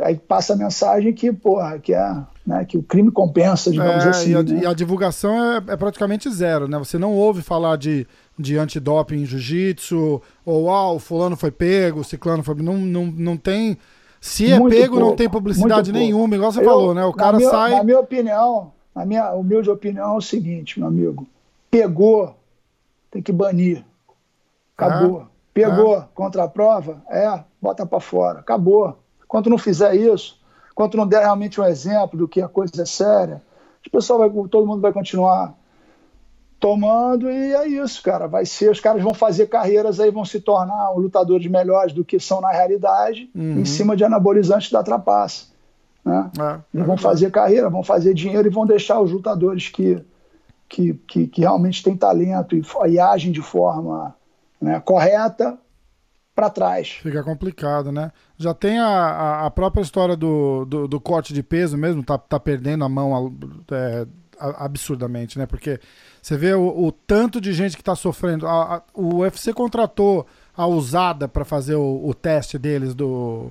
aí passa a mensagem que, porra, que, é, né, que o crime compensa, digamos é, assim. E a, né? e a divulgação é, é, praticamente zero, né? Você não ouve falar de, de antidoping em jiu-jitsu, ou ah, o fulano foi pego, o ciclano foi. Não, não, não tem. Se é Muito pego, pouco, não tem publicidade nenhuma, igual você Eu, falou, né? O cara minha, sai. Na minha opinião, na minha humilde opinião, é o seguinte, meu amigo. Pegou, tem que banir. Acabou. É, Pegou é. contra a prova, é, bota para fora. Acabou. Quando não fizer isso, quando não der realmente um exemplo do que a coisa é séria, o pessoal vai, todo mundo vai continuar tomando e é isso, cara. Vai ser, os caras vão fazer carreiras aí, vão se tornar lutadores melhores do que são na realidade, uhum. em cima de anabolizantes da trapaça. Né? É, é vão fazer carreira, vão fazer dinheiro e vão deixar os lutadores que, que, que, que realmente têm talento e, e agem de forma né, correta para trás. Fica complicado, né? Já tem a, a própria história do, do, do, corte de peso mesmo, tá, tá perdendo a mão é, absurdamente, né? Porque você vê o, o tanto de gente que está sofrendo. A, a, o UFC contratou a usada para fazer o, o, teste deles do,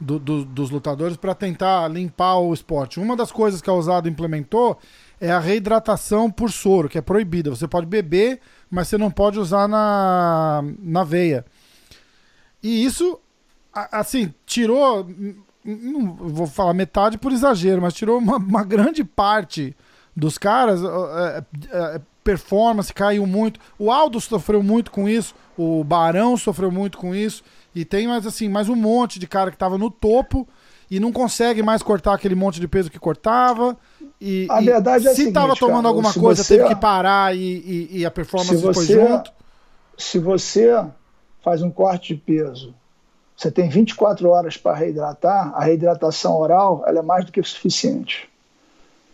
do, do dos lutadores para tentar limpar o esporte. Uma das coisas que a usada implementou é a reidratação por soro, que é proibida. Você pode beber, mas você não pode usar na, na veia. E isso, assim, tirou. Não vou falar metade por exagero, mas tirou uma, uma grande parte dos caras. É, é, performance caiu muito. O Aldo sofreu muito com isso. O Barão sofreu muito com isso. E tem mais assim, mais um monte de cara que tava no topo e não consegue mais cortar aquele monte de peso que cortava. E, a verdade é se seguinte, tava tomando cara, alguma coisa, você, teve que parar e, e, e a performance você, foi junto. Se você faz um corte de peso, você tem 24 horas para reidratar, a reidratação oral ela é mais do que suficiente.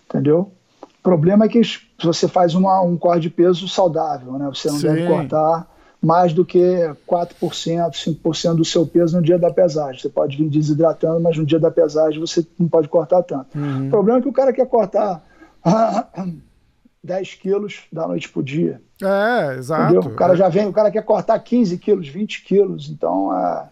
Entendeu? O problema é que se você faz uma, um corte de peso saudável, né? Você não Sim. deve cortar mais do que 4%, 5% do seu peso no dia da pesagem. Você pode vir desidratando, mas no dia da pesagem você não pode cortar tanto. Uhum. O problema é que o cara quer cortar 10 quilos da noite pro dia. É, exato. Entendeu? O cara já vem, o cara quer cortar 15 quilos, 20 quilos, então é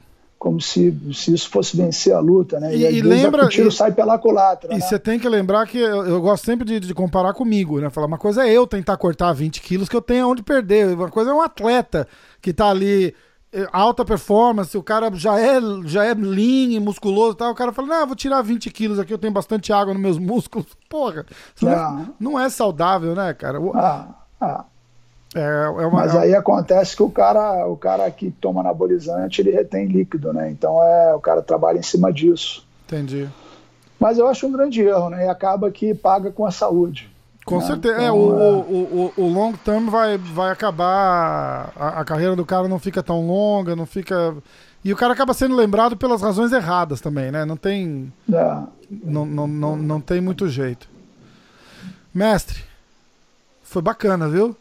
como se, se isso fosse vencer a luta, né? E, e, e lembra, o tiro e, sai pela culatra. E né? você tem que lembrar que eu, eu gosto sempre de, de, comparar comigo, né? Falar, uma coisa é eu tentar cortar 20 quilos que eu tenho onde perder, uma coisa é um atleta que tá ali é, alta performance, o cara já é, já é lean, musculoso e tal, o cara fala, não, vou tirar 20 quilos aqui, eu tenho bastante água nos meus músculos. Porra, não, é, não é saudável, né, cara? Ah, ah. É, é uma, Mas é aí acontece que o cara, o cara que toma anabolizante, ele retém líquido, né? Então é, o cara trabalha em cima disso. Entendi. Mas eu acho um grande erro, né? E acaba que paga com a saúde. Com né? certeza. Então, é, o, o, o, o, long term vai, vai acabar. A, a, carreira do cara não fica tão longa, não fica. E o cara acaba sendo lembrado pelas razões erradas também, né? Não tem. É. Não, não, não, não tem muito jeito. Mestre, foi bacana, viu?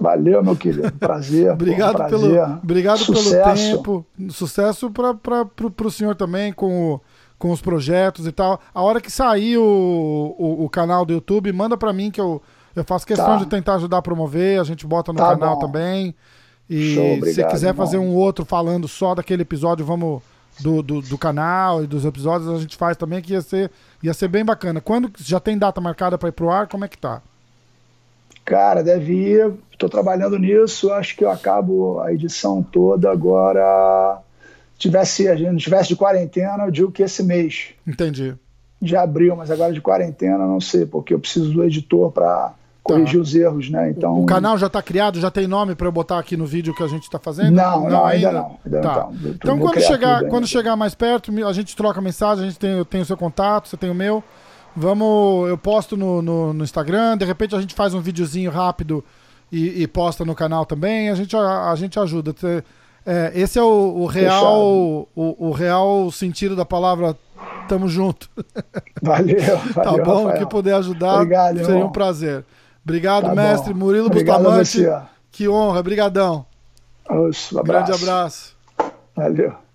Valeu, meu querido. Prazer. obrigado, pô, prazer. Pelo, obrigado Sucesso. pelo tempo. Sucesso para o senhor também com, o, com os projetos e tal. A hora que sair o, o, o canal do YouTube, manda para mim que eu, eu faço questão Tá. de tentar ajudar a promover. A gente bota no Tá canal bom. também. E Show, se obrigado, quiser irmão. fazer um outro falando só daquele episódio, vamos. Do, do, do canal e dos episódios a gente faz também, que ia ser, ia ser bem bacana. Quando já tem data marcada para ir pro ar, como é que tá? Cara, deve ir. Estou trabalhando nisso. Acho que eu acabo a edição toda agora. Tivesse, a gente não tivesse de quarentena, eu digo que esse mês Entendi. de abril, mas agora de quarentena, não sei, porque eu preciso do editor para corrigir os erros, né? Então O canal já tá criado, já tem nome para eu botar aqui no vídeo que a gente tá fazendo? Não, não, ainda não. Ainda Tá. não. Eu Então vou quando chegar, quando ainda. chegar mais perto, a gente troca mensagem, a gente tem, eu tenho o seu contato, você tem o meu. Vamos, eu posto no, no, no Instagram, de repente a gente faz um videozinho rápido e, e posta no canal também, a gente, a, a gente ajuda. É, esse é o, o real o, o real sentido da palavra tamo junto. Valeu, Tá valeu. bom? Rafael. Que puder ajudar Obrigado, seria irmão. um prazer. Obrigado, Tá mestre bom. Murilo Obrigado Bustamante. você. Que honra, brigadão. Oxe, um Grande abraço. abraço. Valeu.